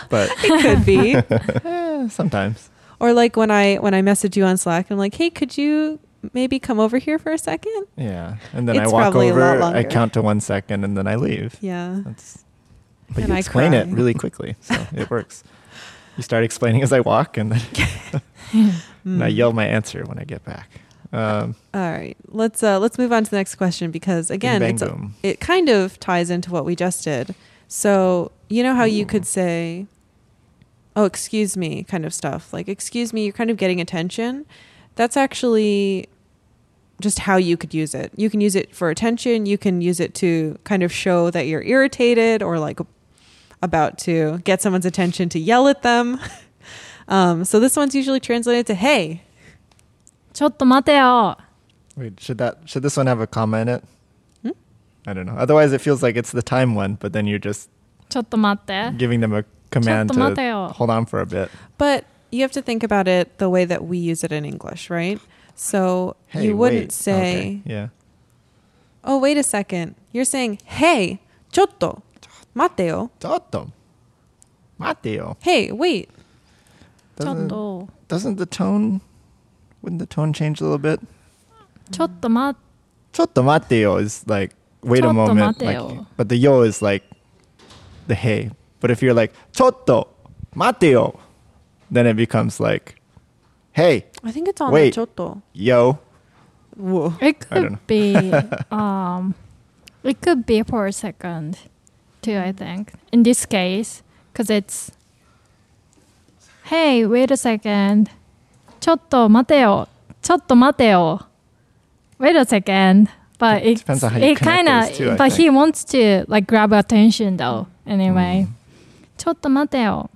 but it could be. eh, sometimes. Or like when I when I message you on Slack, I'm like, "Hey, could you maybe come over here for a second? Yeah. And then I walk probably a lot over, I count to one second, and then I leave. Yeah. That's, but And you I explain it really quickly, so it works. You start explaining as I walk, and then and I Mm. yell my answer when I get back. Um, All right, let's uh, let's move on to the next question because again, it's bang, it kind of ties into what we just did. So you know how you could say, "Oh, excuse me," kind of stuff. Like, "Excuse me," you're kind of getting attention. That's actually just how you could use it. You can use it for attention. You can use it to kind of show that you're irritated or like about to get someone's attention to yell at them. Um, so this one's usually translated to "Hey." ちょっと待てよ。 Wait, should that should this one have a comma in it? I don't know. Otherwise, it feels like it's the time one, but then you're just ちょっと待って。 giving them a command ちょっと待てよ。 to hold on for a bit. But you have to think about it the way that we use it in English, right? So Hey, you wouldn't wait. say, Okay, Yeah. "Oh, wait a second. You're saying, "Hey, ちょっと待ってよ." Toto. Mateo. Hey, wait. ちょっ Doesn't, と、 doesn't the tone wouldn't the tone change a little bit? ちょっと待っ Chotto mateo is like wait a Chotto moment. mateo. Like, but the yo is like the hey. But if you're like chotto mateo, then it becomes like hey, I think it's on Wait. the ちょっと. yo. Whoa. It I don't could be um it could be for a second too, I think. In this case, because it's Hey, wait a second. ちょっと待てよ。ちょっと待てよ。Wait a second. But It it, depends on how you it connect kind those of, two, I but he think. wants to like grab attention though. Anyway, Mm. ちょっと待てよ。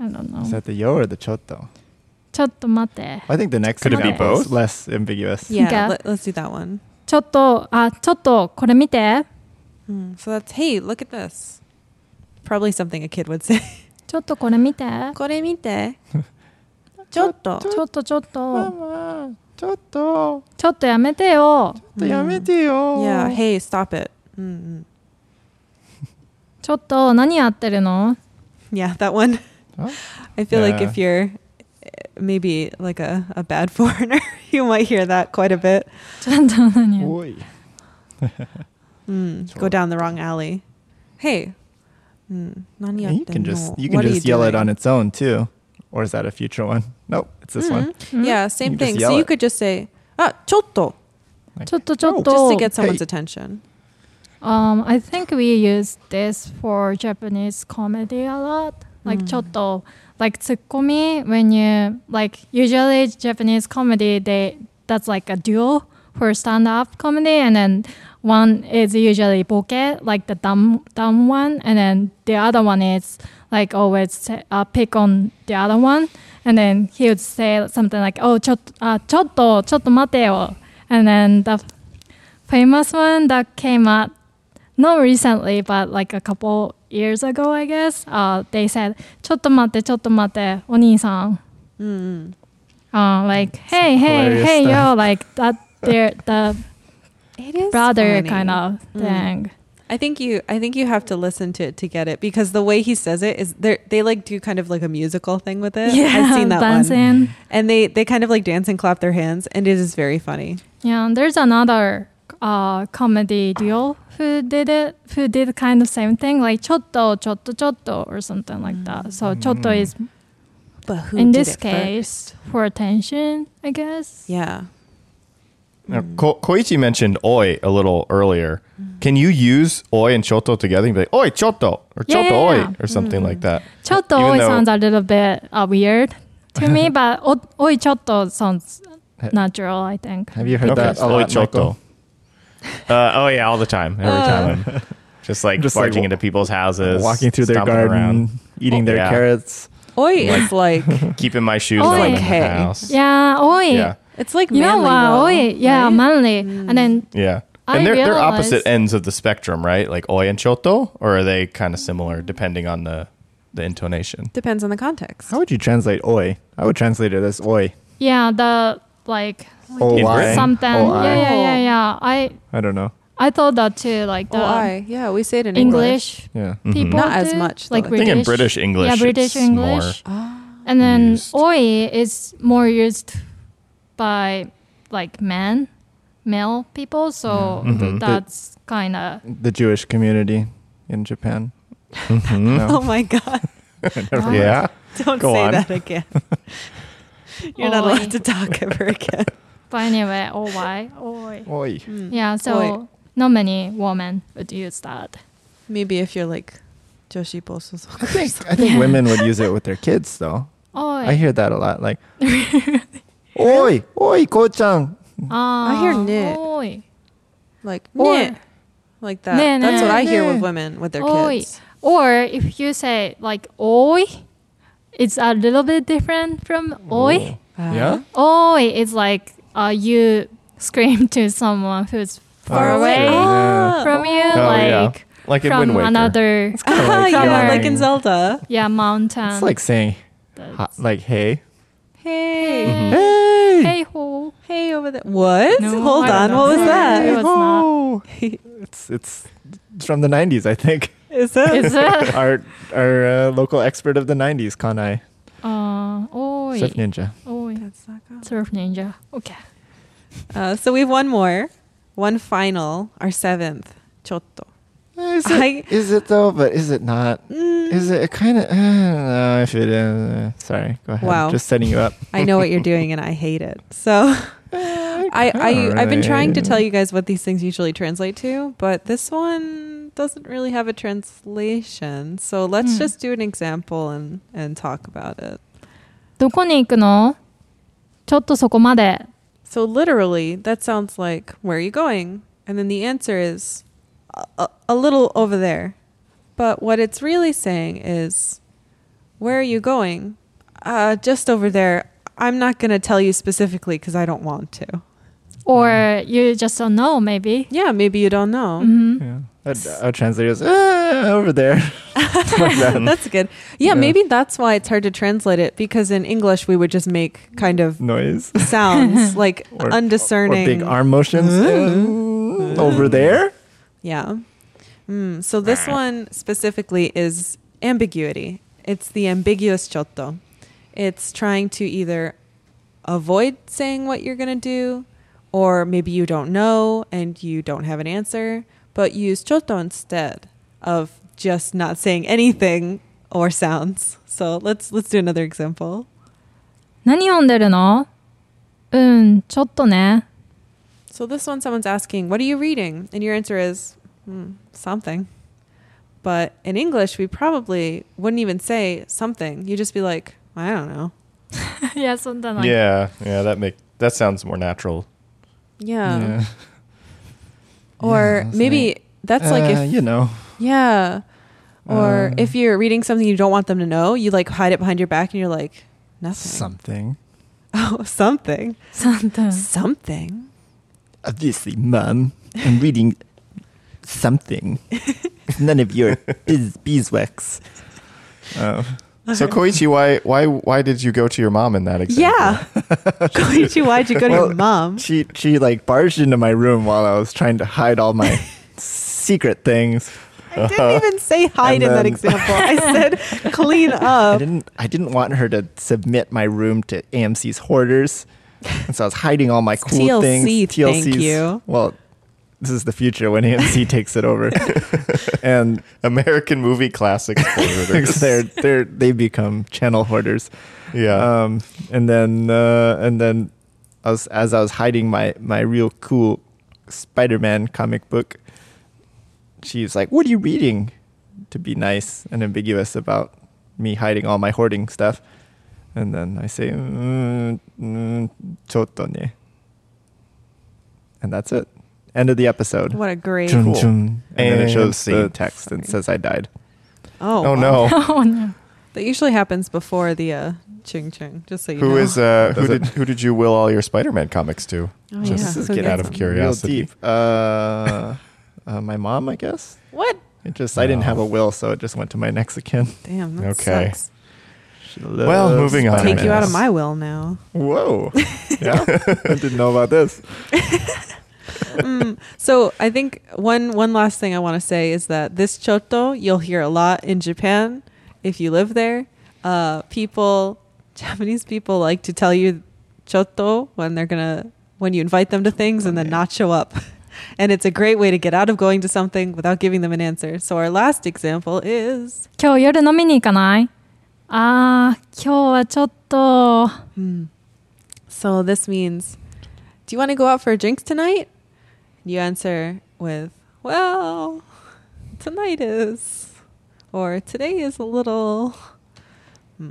I don't Is know. that the yo or the chotto? ちょっと待って。 I think the next Could it be example is both? less ambiguous. Yeah, Yeah. Let, us do that one. ちょっと、あ、ちょっとこれ見て。 Hmm, So that's, hey, look at this. Probably something a kid would say. ちょっとこれ見て。これ見て。ちょっと。ちょっとちょっと。 Mama, chotto. ちょっとやめてよ。 Yamete yo. Yeah, hey, stop it. Mm-mm. ちょっと何やってるの Yeah, that one. Huh? I feel like Yeah. if you're eh, maybe like a, a bad foreigner, you might hear that quite a bit. ちょっと何や Oi. Mm, Sure. Go down the wrong alley. Hey. Mm, nani And you can just yatte you no? can What are just yell it doing? on its own too. Or is that a future one? Nope, it's this one. Mhm. Yeah, same You just thing. yell So you it. could just say, ah, chotto, Like, ちょっとちょっ Oh, と。 just to get someone's hey. attention. Um, I think we use this for Japanese comedy a lot. Like ちょっと like ツッコミ when you like usually Japanese comedy they that's like a duo for stand up comedy and then one is usually boke, like the dumb dumb one, and then the other one is like always uh, pick on the other one, and then he would say something like, "Oh, chot, uh, chotto, chotto mateo," and then the famous one that came out not recently, but like a couple years ago, I guess. Uh, they said, "Chotto matte, chotto matte, oni-san." Mm. Mm-hmm. Uh, like, hey, hey, hey, stuff. yo, like that. There, the it is brother funny. kind of mm. thing. Mm. I think you I think you have to listen to it to get it because the way he says it is they they like do kind of like a musical thing with it. Yeah, I've seen that dancing. one. And they they kind of like dance and clap their hands and it is very funny. Yeah, and there's another uh, comedy duo who did it who did kind of same thing like chotto chotto chotto or something like that. So mm. chotto is but who in this case first? for attention, I guess. Yeah. Now, Ko- Koichi mentioned oi a little earlier. Can you use oi and chotto together and be like, oi, chotto, or chotto, Yeah, yeah, oi, or something like mm-hmm. that? Chotto oi" sounds a little bit uh, weird to me, but oi chotto sounds natural, I think. Have you heard Okay, that oi, chotto. Uh, oh, yeah, all the time. Every uh. time. I'm just like Just, like, barging into people's houses, Walking through their garden, around, eating their Yeah. carrots. Oi is like keeping my shoes Oi. on in the house. Yeah, oi. Yeah it's like You know manly, what? though, おい。Yeah, right? manly. Mm. And then Yeah. I And they're, they're opposite ends of the spectrum, right? Like oi and chotto, or are they kind of similar depending on the the intonation? Depends on the context. How would you translate oi? I would translate it as oi. yeah, the like O In I. Britain? something. O Yeah, yeah, yeah, yeah. I I don't know. I thought that too, like the Oh, Yeah, we say it in English. English Yeah. Mhm. people Not as much, though, like I I British. think in British English, yeah, British it's English. Ah. And then used. oi is more used by like men, male people. So Yeah. th- that's kind of The Jewish community in Japan. more. Mhm. Oh my god. Wow. Yeah. Don't Go say on. that again. You're not allowed to talk ever again. But anyway, oh why? Oi. Oi. Mm. Yeah, so Oi. not many women would use that. Maybe if you're like Joshi Bosu. I think I think women would use it with their kids though. Oi. I hear that a lot. Like, oi, oi, ko-chan. Ah, I hear ne. Oi. Like, Or- ne. Like that. Ne, That's ne. what I hear Ne. with women with their Oi. kids. Or if you say like oi, it's a little bit different from oi. Yeah? Oi is like uh, you scream to someone who's far Oh, away Ah. from you, Oh, yeah. like Like in from Wind Waker. another Ah, like yeah, yelling. like in Zelda. yeah mountain. It's like saying, That's- ha- like, hey. Hey, Mhm. Hey! hey ho. hey, over there. What? No, Hold on. What was that? was not. Oh. It's, it's it's from the 90s, I think. Is that? Is it? our our uh, local expert of the 90s, Kanai, Uh, oi. Surf Ninja. Oi. That's not good. Surf ninja. Okay. Uh, so we have one more, one final, our seventh. Chotto. Is it, I- is it though? But is it not? Mm, Is it kind of? I don't know if it is. Uh, sorry, go ahead. Wow. Just setting you up. I know what you're doing, and I hate it. So I, I I've been trying to tell you guys what these things usually translate to, but this one doesn't really have a translation. So let's Hmm. just do an example and and talk about it. どこに行くのちょっとそこまで。 So literally, that sounds like where are you going? And then the answer is a, a, a little over there. But what it's really saying is where are you going? Uh, just over there. I'm not going to tell you specifically because I don't want to. Or you just don't know, maybe. Yeah, maybe you don't know. Mhm. Yeah. I'd, I'll translate it as "Ah, over there. That's good. Yeah, Yeah. maybe that's why it's hard to translate it because in English we would just make kind of Noise. sounds like Or- undiscerning. Or big arm motions. Uh, over there. Yeah. Mm, so this one specifically is ambiguity. It's the ambiguous chotto. It's trying to either avoid saying what you're going to do, or maybe you don't know and you don't have an answer, but use chotto instead of just not saying anything or sounds. So let's let's do another example. 何読んでるのうん、ちょっとね。 So this one, someone's asking, "What are you reading?" And your answer is hmm, something. But in English, we probably wouldn't even say something. You'd just be like, "I don't know." yeah, something like yeah, yeah, that make that sounds more natural. Yeah. Or Yeah, maybe like, that's like uh, if you know. yeah. Or Um, if you're reading something you don't want them to know, you like hide it behind your back and you're like, nothing. Something. Oh, something. something. Something. Obviously, mom, I'm reading something. It's none of your biz- beeswax. Oh. So Koichi, why why why did you go to your mom in that example? Yeah. Koichi, why'd you go to Well, your mom? She she like barged into my room while I was trying to hide all my secret things. I didn't uh-huh. even say hide And in that then- example. I said clean I up. didn't I didn't want her to submit my room to AMC's hoarders. And so I was hiding all my cool TLC, things. thank you. Well, this is the future when AMC takes it over. and American movie classic hoarders. they're they're they become channel hoarders. yeah. Um, and then uh, and then I was as I was hiding my my real cool Spider-Man comic book. she's like, "What are you reading?" To be nice and ambiguous about me hiding all my hoarding stuff, and then I say, mm, mm, "Chotto ne," and that's it. End of the episode. What a great. Chun Cool. chun. And, then it shows the scene. text and says I died. Oh, oh wow. no. oh no. That usually happens before the uh, ching ching. Just so you Who know. is uh who did who did you will all your Spider-Man comics to? Oh, Just yeah. This get out of curiosity. Deep. Uh, uh, my mom, I guess. What? It just I didn't have a will, so it just went to my next of kin. Damn. That Okay. Sucks. She Well, loves moving on. Take you out of my will now. Whoa! yeah, I didn't know about this Mm, so I think one one last thing I want to say is that this chotto you'll hear a lot in Japan if you live there. Uh, people, Japanese people like to tell you chotto when they're gonna when you invite them to things and then not show up. And it's a great way to get out of going to something without giving them an answer. So our last example is 今日夜飲みに行かないあー、今日はちょっと。 Hmm. So this means, do you want to go out for drinks tonight? You answer with, well, tonight is, or today is a little. Hmm.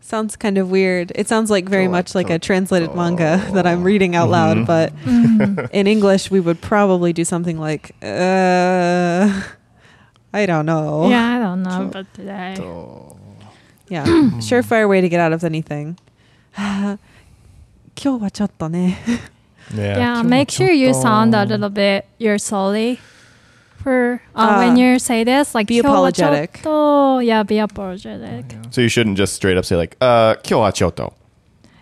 Sounds kind of weird. It sounds like very Cho- much like a cho- translated manga that I'm reading out Mhm. loud, but Mm. in English we would probably do something like uh I don't know. Yeah, I don't know, Cho- but today. Yeah. Surefire way to get out of anything. 今日はちょっとね。 Yeah. Make sure you sound a little bit you're sorry for uh, uh, when you say this. Like be apologetic. Yeah, be apologetic. Oh, yeah. So you shouldn't just straight up say like uh chotto.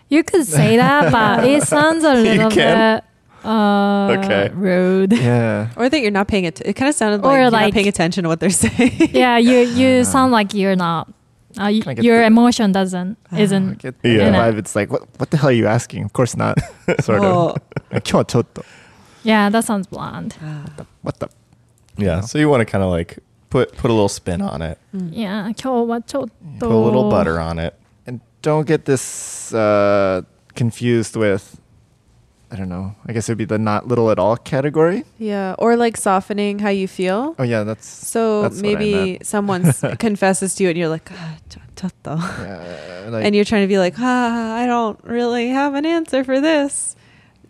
You could say that, but it sounds a little bit uh, okay. rude. Yeah. Or that you're not paying it. It kind of sounded like or you're like, not paying attention to what they're saying. yeah, you you sound like you're not Uh, y- Can I get your the- emotion doesn't I isn't. get Yeah. the vibe. It's like, what, what the hell are you asking? Of course not. sort Oh. of. 今日はちょっと Yeah, that sounds bland. What the? Yeah. So you want to kind of like put put a little spin on it, Yeah, 今日はちょっと put a little butter on it. And don't get this uh, confused with, I don't know. I guess it would be the not little at all category. Yeah, or like softening how you feel. Oh yeah, that's so that's maybe someone confesses to you and you're like, ah, yeah, like, and you're trying to be like, ah, I don't really have an answer for this.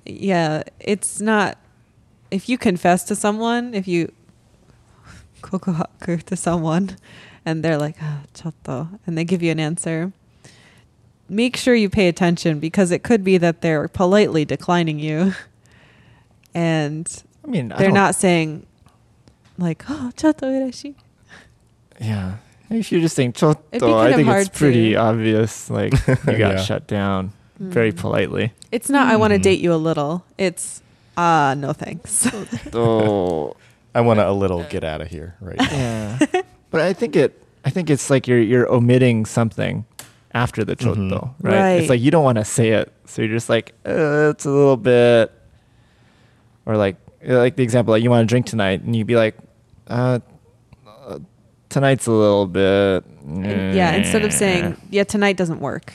Yeah, it's not. If you confess to someone, if you kokuhaku to someone, and they're like, ah, chotto, and they give you an answer, make sure you pay attention because it could be that they're politely declining you and I mean, they're not saying like oh chato urashi. Yeah. If you just think chotto, I think it's pretty to. obvious. Like you got yeah. shut down mm. very politely. It's not mm. I want to date you a little. It's ah uh, no thanks. oh, I want to a little get out of here right now. Yeah. but I think it I think it's like you're you're omitting something after the chotto, Mhm. right? Right. It's like you don't want to say it, so you're just like uh, it's a little bit, or like like the example like you want to drink tonight, and you'd be like, uh, uh, tonight's a little bit. And- yeah, instead of saying yeah, tonight doesn't work.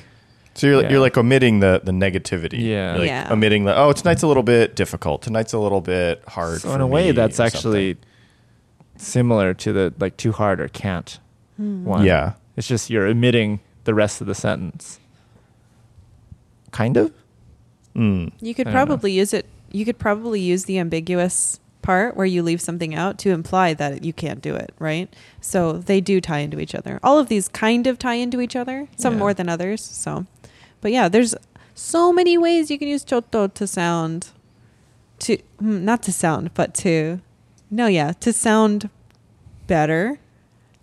So you're Yeah. you're like omitting the the negativity. Yeah. You're, like Yeah. Omitting the oh tonight's a little bit difficult. Tonight's a little bit hard. so for in a way, that's or actually similar to the like too hard or can't Hmm. one. Yeah. It's just you're omitting the rest of the sentence. Kind of. Mm. You could I don't know. probably use it. You could probably use the ambiguous part where you leave something out to imply that you can't do it, right? So they do tie into each other. All of these kind of tie into each other, some Yeah. more than others. So, but yeah, there's so many ways you can use chotto to sound to mm, not to sound, but to no, yeah, to sound better,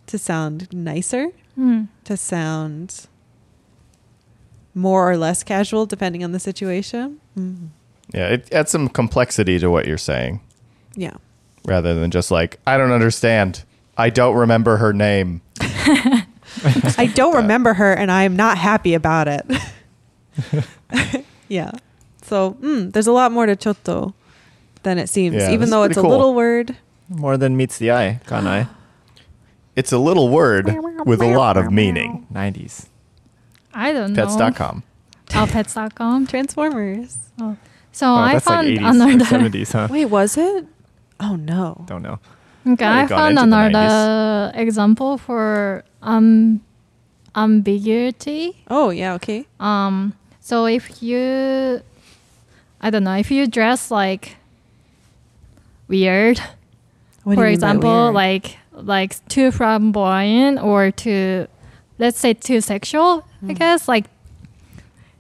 to sound nicer, Hmm. to sound more or less casual depending on the situation. Mm. Yeah, it adds some complexity to what you're saying Yeah. rather than just like I don't understand. I don't remember her name. I don't remember her and I'm not happy about it. yeah. So mm, there's a lot more to chotto than it seems, Yeah, even though it's pretty a little word. More than meets the eye, kanai. It's a little word with a lot of meaning. 90s. I don't know. Pets.com. Oh, pets.com. Transformers. Oh. So Oh, I that's like found 80s or another. 70s, huh? Wait, was it? Oh no. Don't know. Okay, Might I gone found into the another example for um ambiguity. Oh yeah, okay. Um, so if you, I don't know, if you dress like weird, What do for you mean by example, weird? like like too flamboyant or too, let's say too sexual, I Hmm. guess, like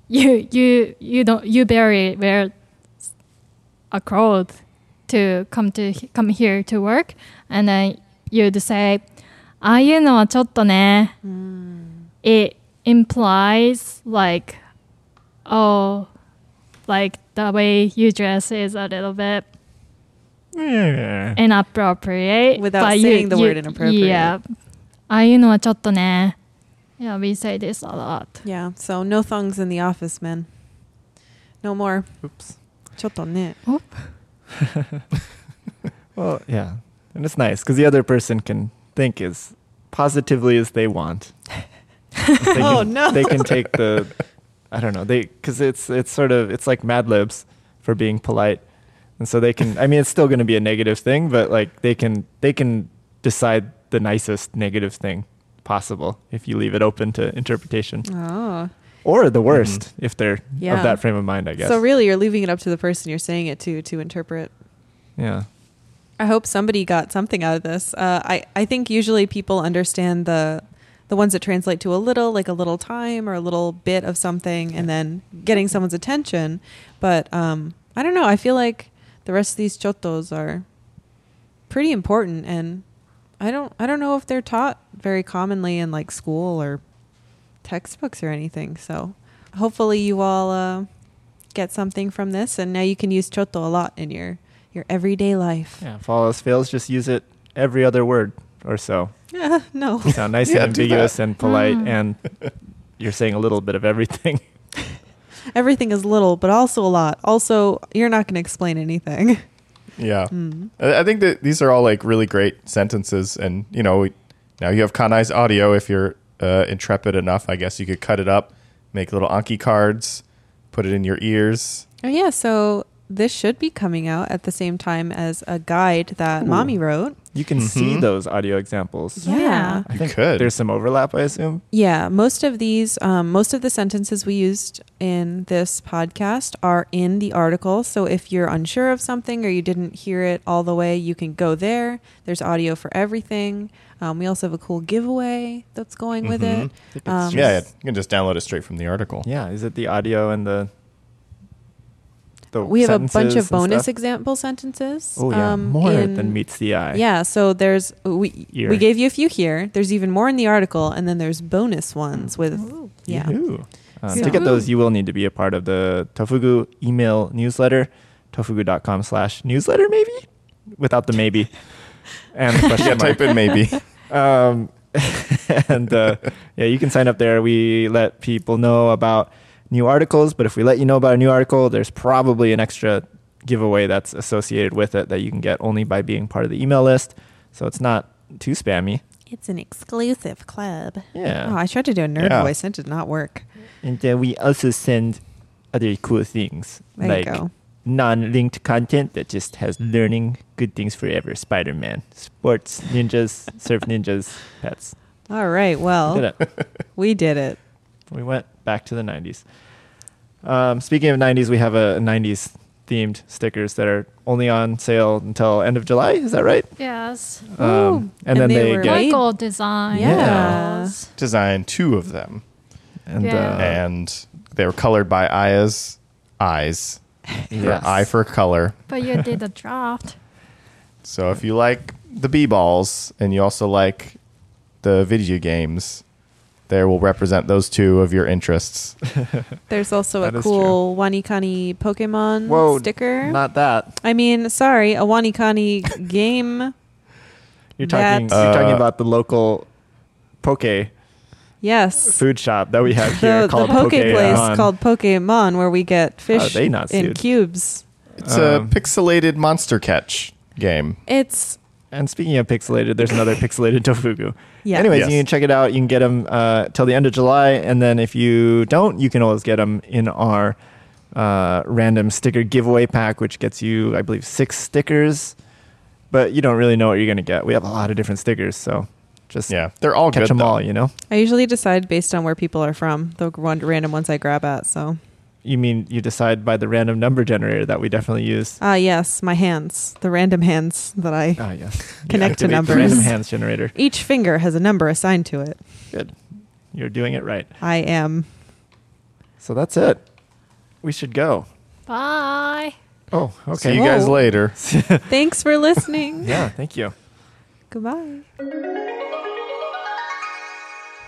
you you you don't you barely wear a cloth to come to come here to work, and then you'd say, ああいうのはちょっとね。it implies like oh like the way you dress is a little bit Yeah. inappropriate Without but saying the word inappropriate. yeah ああいうのはちょっとね yeah we say this a lot Yeah, so no thongs in the office, man. No more. Oops. ちょっとね. Well, yeah. And it's nice because the other person can think as positively as they want. They Oh, can- no. They can take the, I don't know, they because it's it's sort of it's like Mad Libs for being polite, and so they can. I mean, it's still going to be a negative thing, but like they can they can decide the nicest negative thing possible if you leave it open to interpretation. Oh. Or the worst if they're Yeah. of that frame of mind, I guess. So really, you're leaving it up to the person you're saying it to to interpret. yeah. I hope somebody got something out of this. Uh, I I think usually people understand the the ones that translate to a little, like a little time or a little bit of something, and then getting someone's attention. But um, I don't know. I feel like the rest of these chottos are pretty important, and I don't I don't know if they're taught very commonly in like school or textbooks or anything. So hopefully you all uh, get something from this, and now you can use chotto a lot in your your everyday life. Yeah. If all else fails, just use it every other word or so. Yeah, no. Sound nice Yeah, and ambiguous and polite, Mm. and you're saying a little bit of everything. Everything is little, but also a lot. Also, you're not going to explain anything. Yeah. Mm. I think that these are all like really great sentences, and you know, now you have Kanai's audio. If you're uh, intrepid enough, I guess you could cut it up, make little Anki cards, put it in your ears. Oh yeah, so this should be coming out at the same time as a guide that Ooh. Mami wrote. You can see Mhm. those audio examples. Yeah. I You think could. There's some overlap, I assume. Yeah, most of these, um, most of the sentences we used in this podcast are in the article. So if you're unsure of something or you didn't hear it all the way, you can go there. There's audio for everything. Um, we also have a cool giveaway that's going with Mhm. it. Um, yeah, you can just download it straight from the article. Yeah, is it the audio and the the We have a bunch of bonus stuff? example sentences. Oh yeah, um, more in- than meets the eye. Yeah, so there's we Ear. we gave you a few here. There's even more in the article, and then there's bonus ones with Ooh. yeah. Um, So- To get those, you will need to be a part of the Tofugu email newsletter, tofugu.com slash newsletter, maybe? Without the maybe. And the yeah, question mark. type in maybe. Um, and uh, yeah, you can sign up there. We let people know about new articles, but if we let you know about a new article, there's probably an extra giveaway that's associated with it that you can get only by being part of the email list. So it's not too spammy. It's an exclusive club. Yeah. Oh, I tried to do a nerd Yeah. voice. And it did not work. And uh, we also send other cool things There like non-linked content that just has learning, good things forever, Spider-Man, sports, ninjas, surf ninjas, pets. All right. We Well, we did it. We went back to the 90s. Um, speaking of 90s, we have a 90s themed stickers that are only on sale until end of July. Is that right? Yes. Um, and, And then they they, were get made- Michael design. Yeah. those. Design two of them, and Yeah. uh, and they were colored by Aya's eyes. For yes. eye for color. But you did the draft. So if you like the b balls and you also like the video games, there will represent those two of your interests. There's also That a is cool Wanikani Pokemon Whoa, sticker. not that. I mean, sorry, a Wanikani game. You're talking. That's- you're talking Uh, about the local poke Yes. food shop that we have here the, the called poke place Pokemon. called Pokemon, where we get fish they not in sued? cubes. It's a Um, pixelated monster catch game. It's And speaking of pixelated, there's another pixelated tofugu. Yeah. Anyways, Yes. you can check it out. You can get them uh, till the end of July, and then if you don't, you can always get them in our uh, random sticker giveaway pack, which gets you, I believe, six stickers. But you don't really know what you're gonna get. We have a lot of different stickers, so just Yeah, they're all catch good. them though. all. You know. I usually decide based on where people are from. The one random ones I grab at. So You mean you decide by the random number generator that we definitely use? ah yes, my hands, the random hands that I. Ah, yes. Connect to activate the numbers. Random hands generator. Each finger has a number assigned to it. Good. You're doing it right. I am. So that's it. We should go. Bye. Oh, okay. See you guys later. Thanks for listening. Yeah, thank you. Goodbye.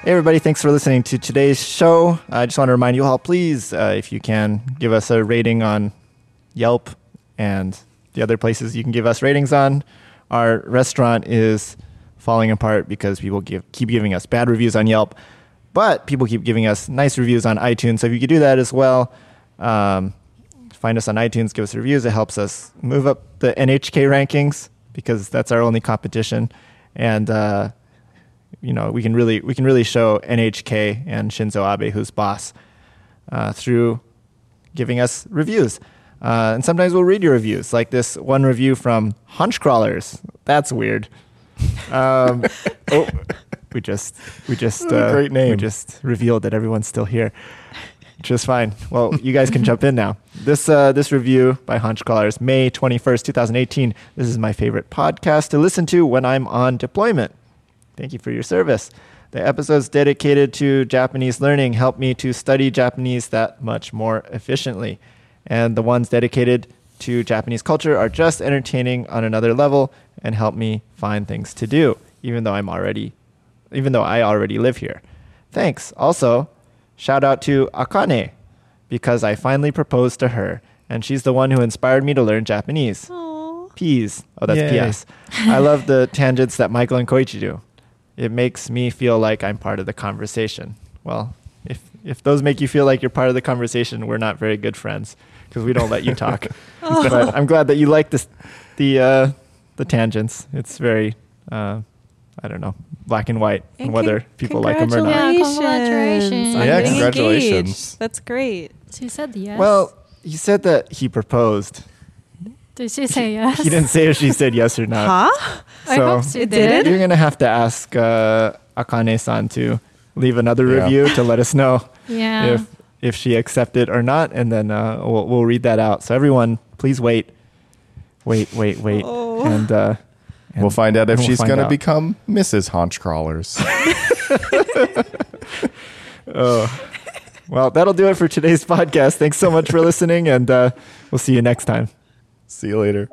Hey, everybody, thanks for listening to today's show. I just want to remind you all, please, uh, if you can, give us a rating on Yelp and the other places you can give us ratings on. Our restaurant is falling apart because people give, keep giving us bad reviews on Yelp, but people keep giving us nice reviews on iTunes. So if you could do that as well, um, find us on iTunes, give us reviews. It helps us move up the NHK rankings because that's our only competition. And, uh, you know we can really we can really show NHK and Shinzo Abe who's boss uh, through giving us reviews. Uh, and sometimes we'll read your reviews, like this one review from Hunch Crawlers. That's weird. Um, oh, we just we just uh, great we just revealed that everyone's still here. Just fine. Well, you guys can jump in now. This uh, this review by Hunch Callers, May twenty first, two thousand eighteen. This is my favorite podcast to listen to when I'm on deployment. Thank you for your service. The episodes dedicated to Japanese learning help me to study Japanese that much more efficiently. And the ones dedicated to Japanese culture are just entertaining on another level and help me find things to do, even though I'm already even though I already live here. Thanks. Also, shout out to Akane because I finally proposed to her and she's the one who inspired me to learn Japanese. Aw. P's. Oh, that's Yay. PS. I love the tangents that Michael and Koichi do. It makes me feel like I'm part of the conversation. Well, if if those make you feel like you're part of the conversation, we're not very good friends because we don't let you talk. But I'm glad that you like this, the uh, the tangents. It's very, uh, I don't know, black and white, and, And whether con- people like them or not. Yeah, congratulations congratulations. Yeah, congratulations. engaged. That's great. She said yes. Well, he said that he proposed. Did she say yes? He didn't say if she said yes or not. Huh? I hope she did. did? You're gonna have to ask uh, Akane-san to leave another Yeah. review to let us know Yeah. if if she accepted or not, and then uh, we'll we'll read that out. So everyone, please wait, wait, wait, wait, Oh. and, uh, and we'll find out if we'll she's going to out. become Mrs. Haunch Crawlers. Oh. Well, that'll do it for today's podcast. Thanks so much for listening, and uh, we'll see you next time. See you later.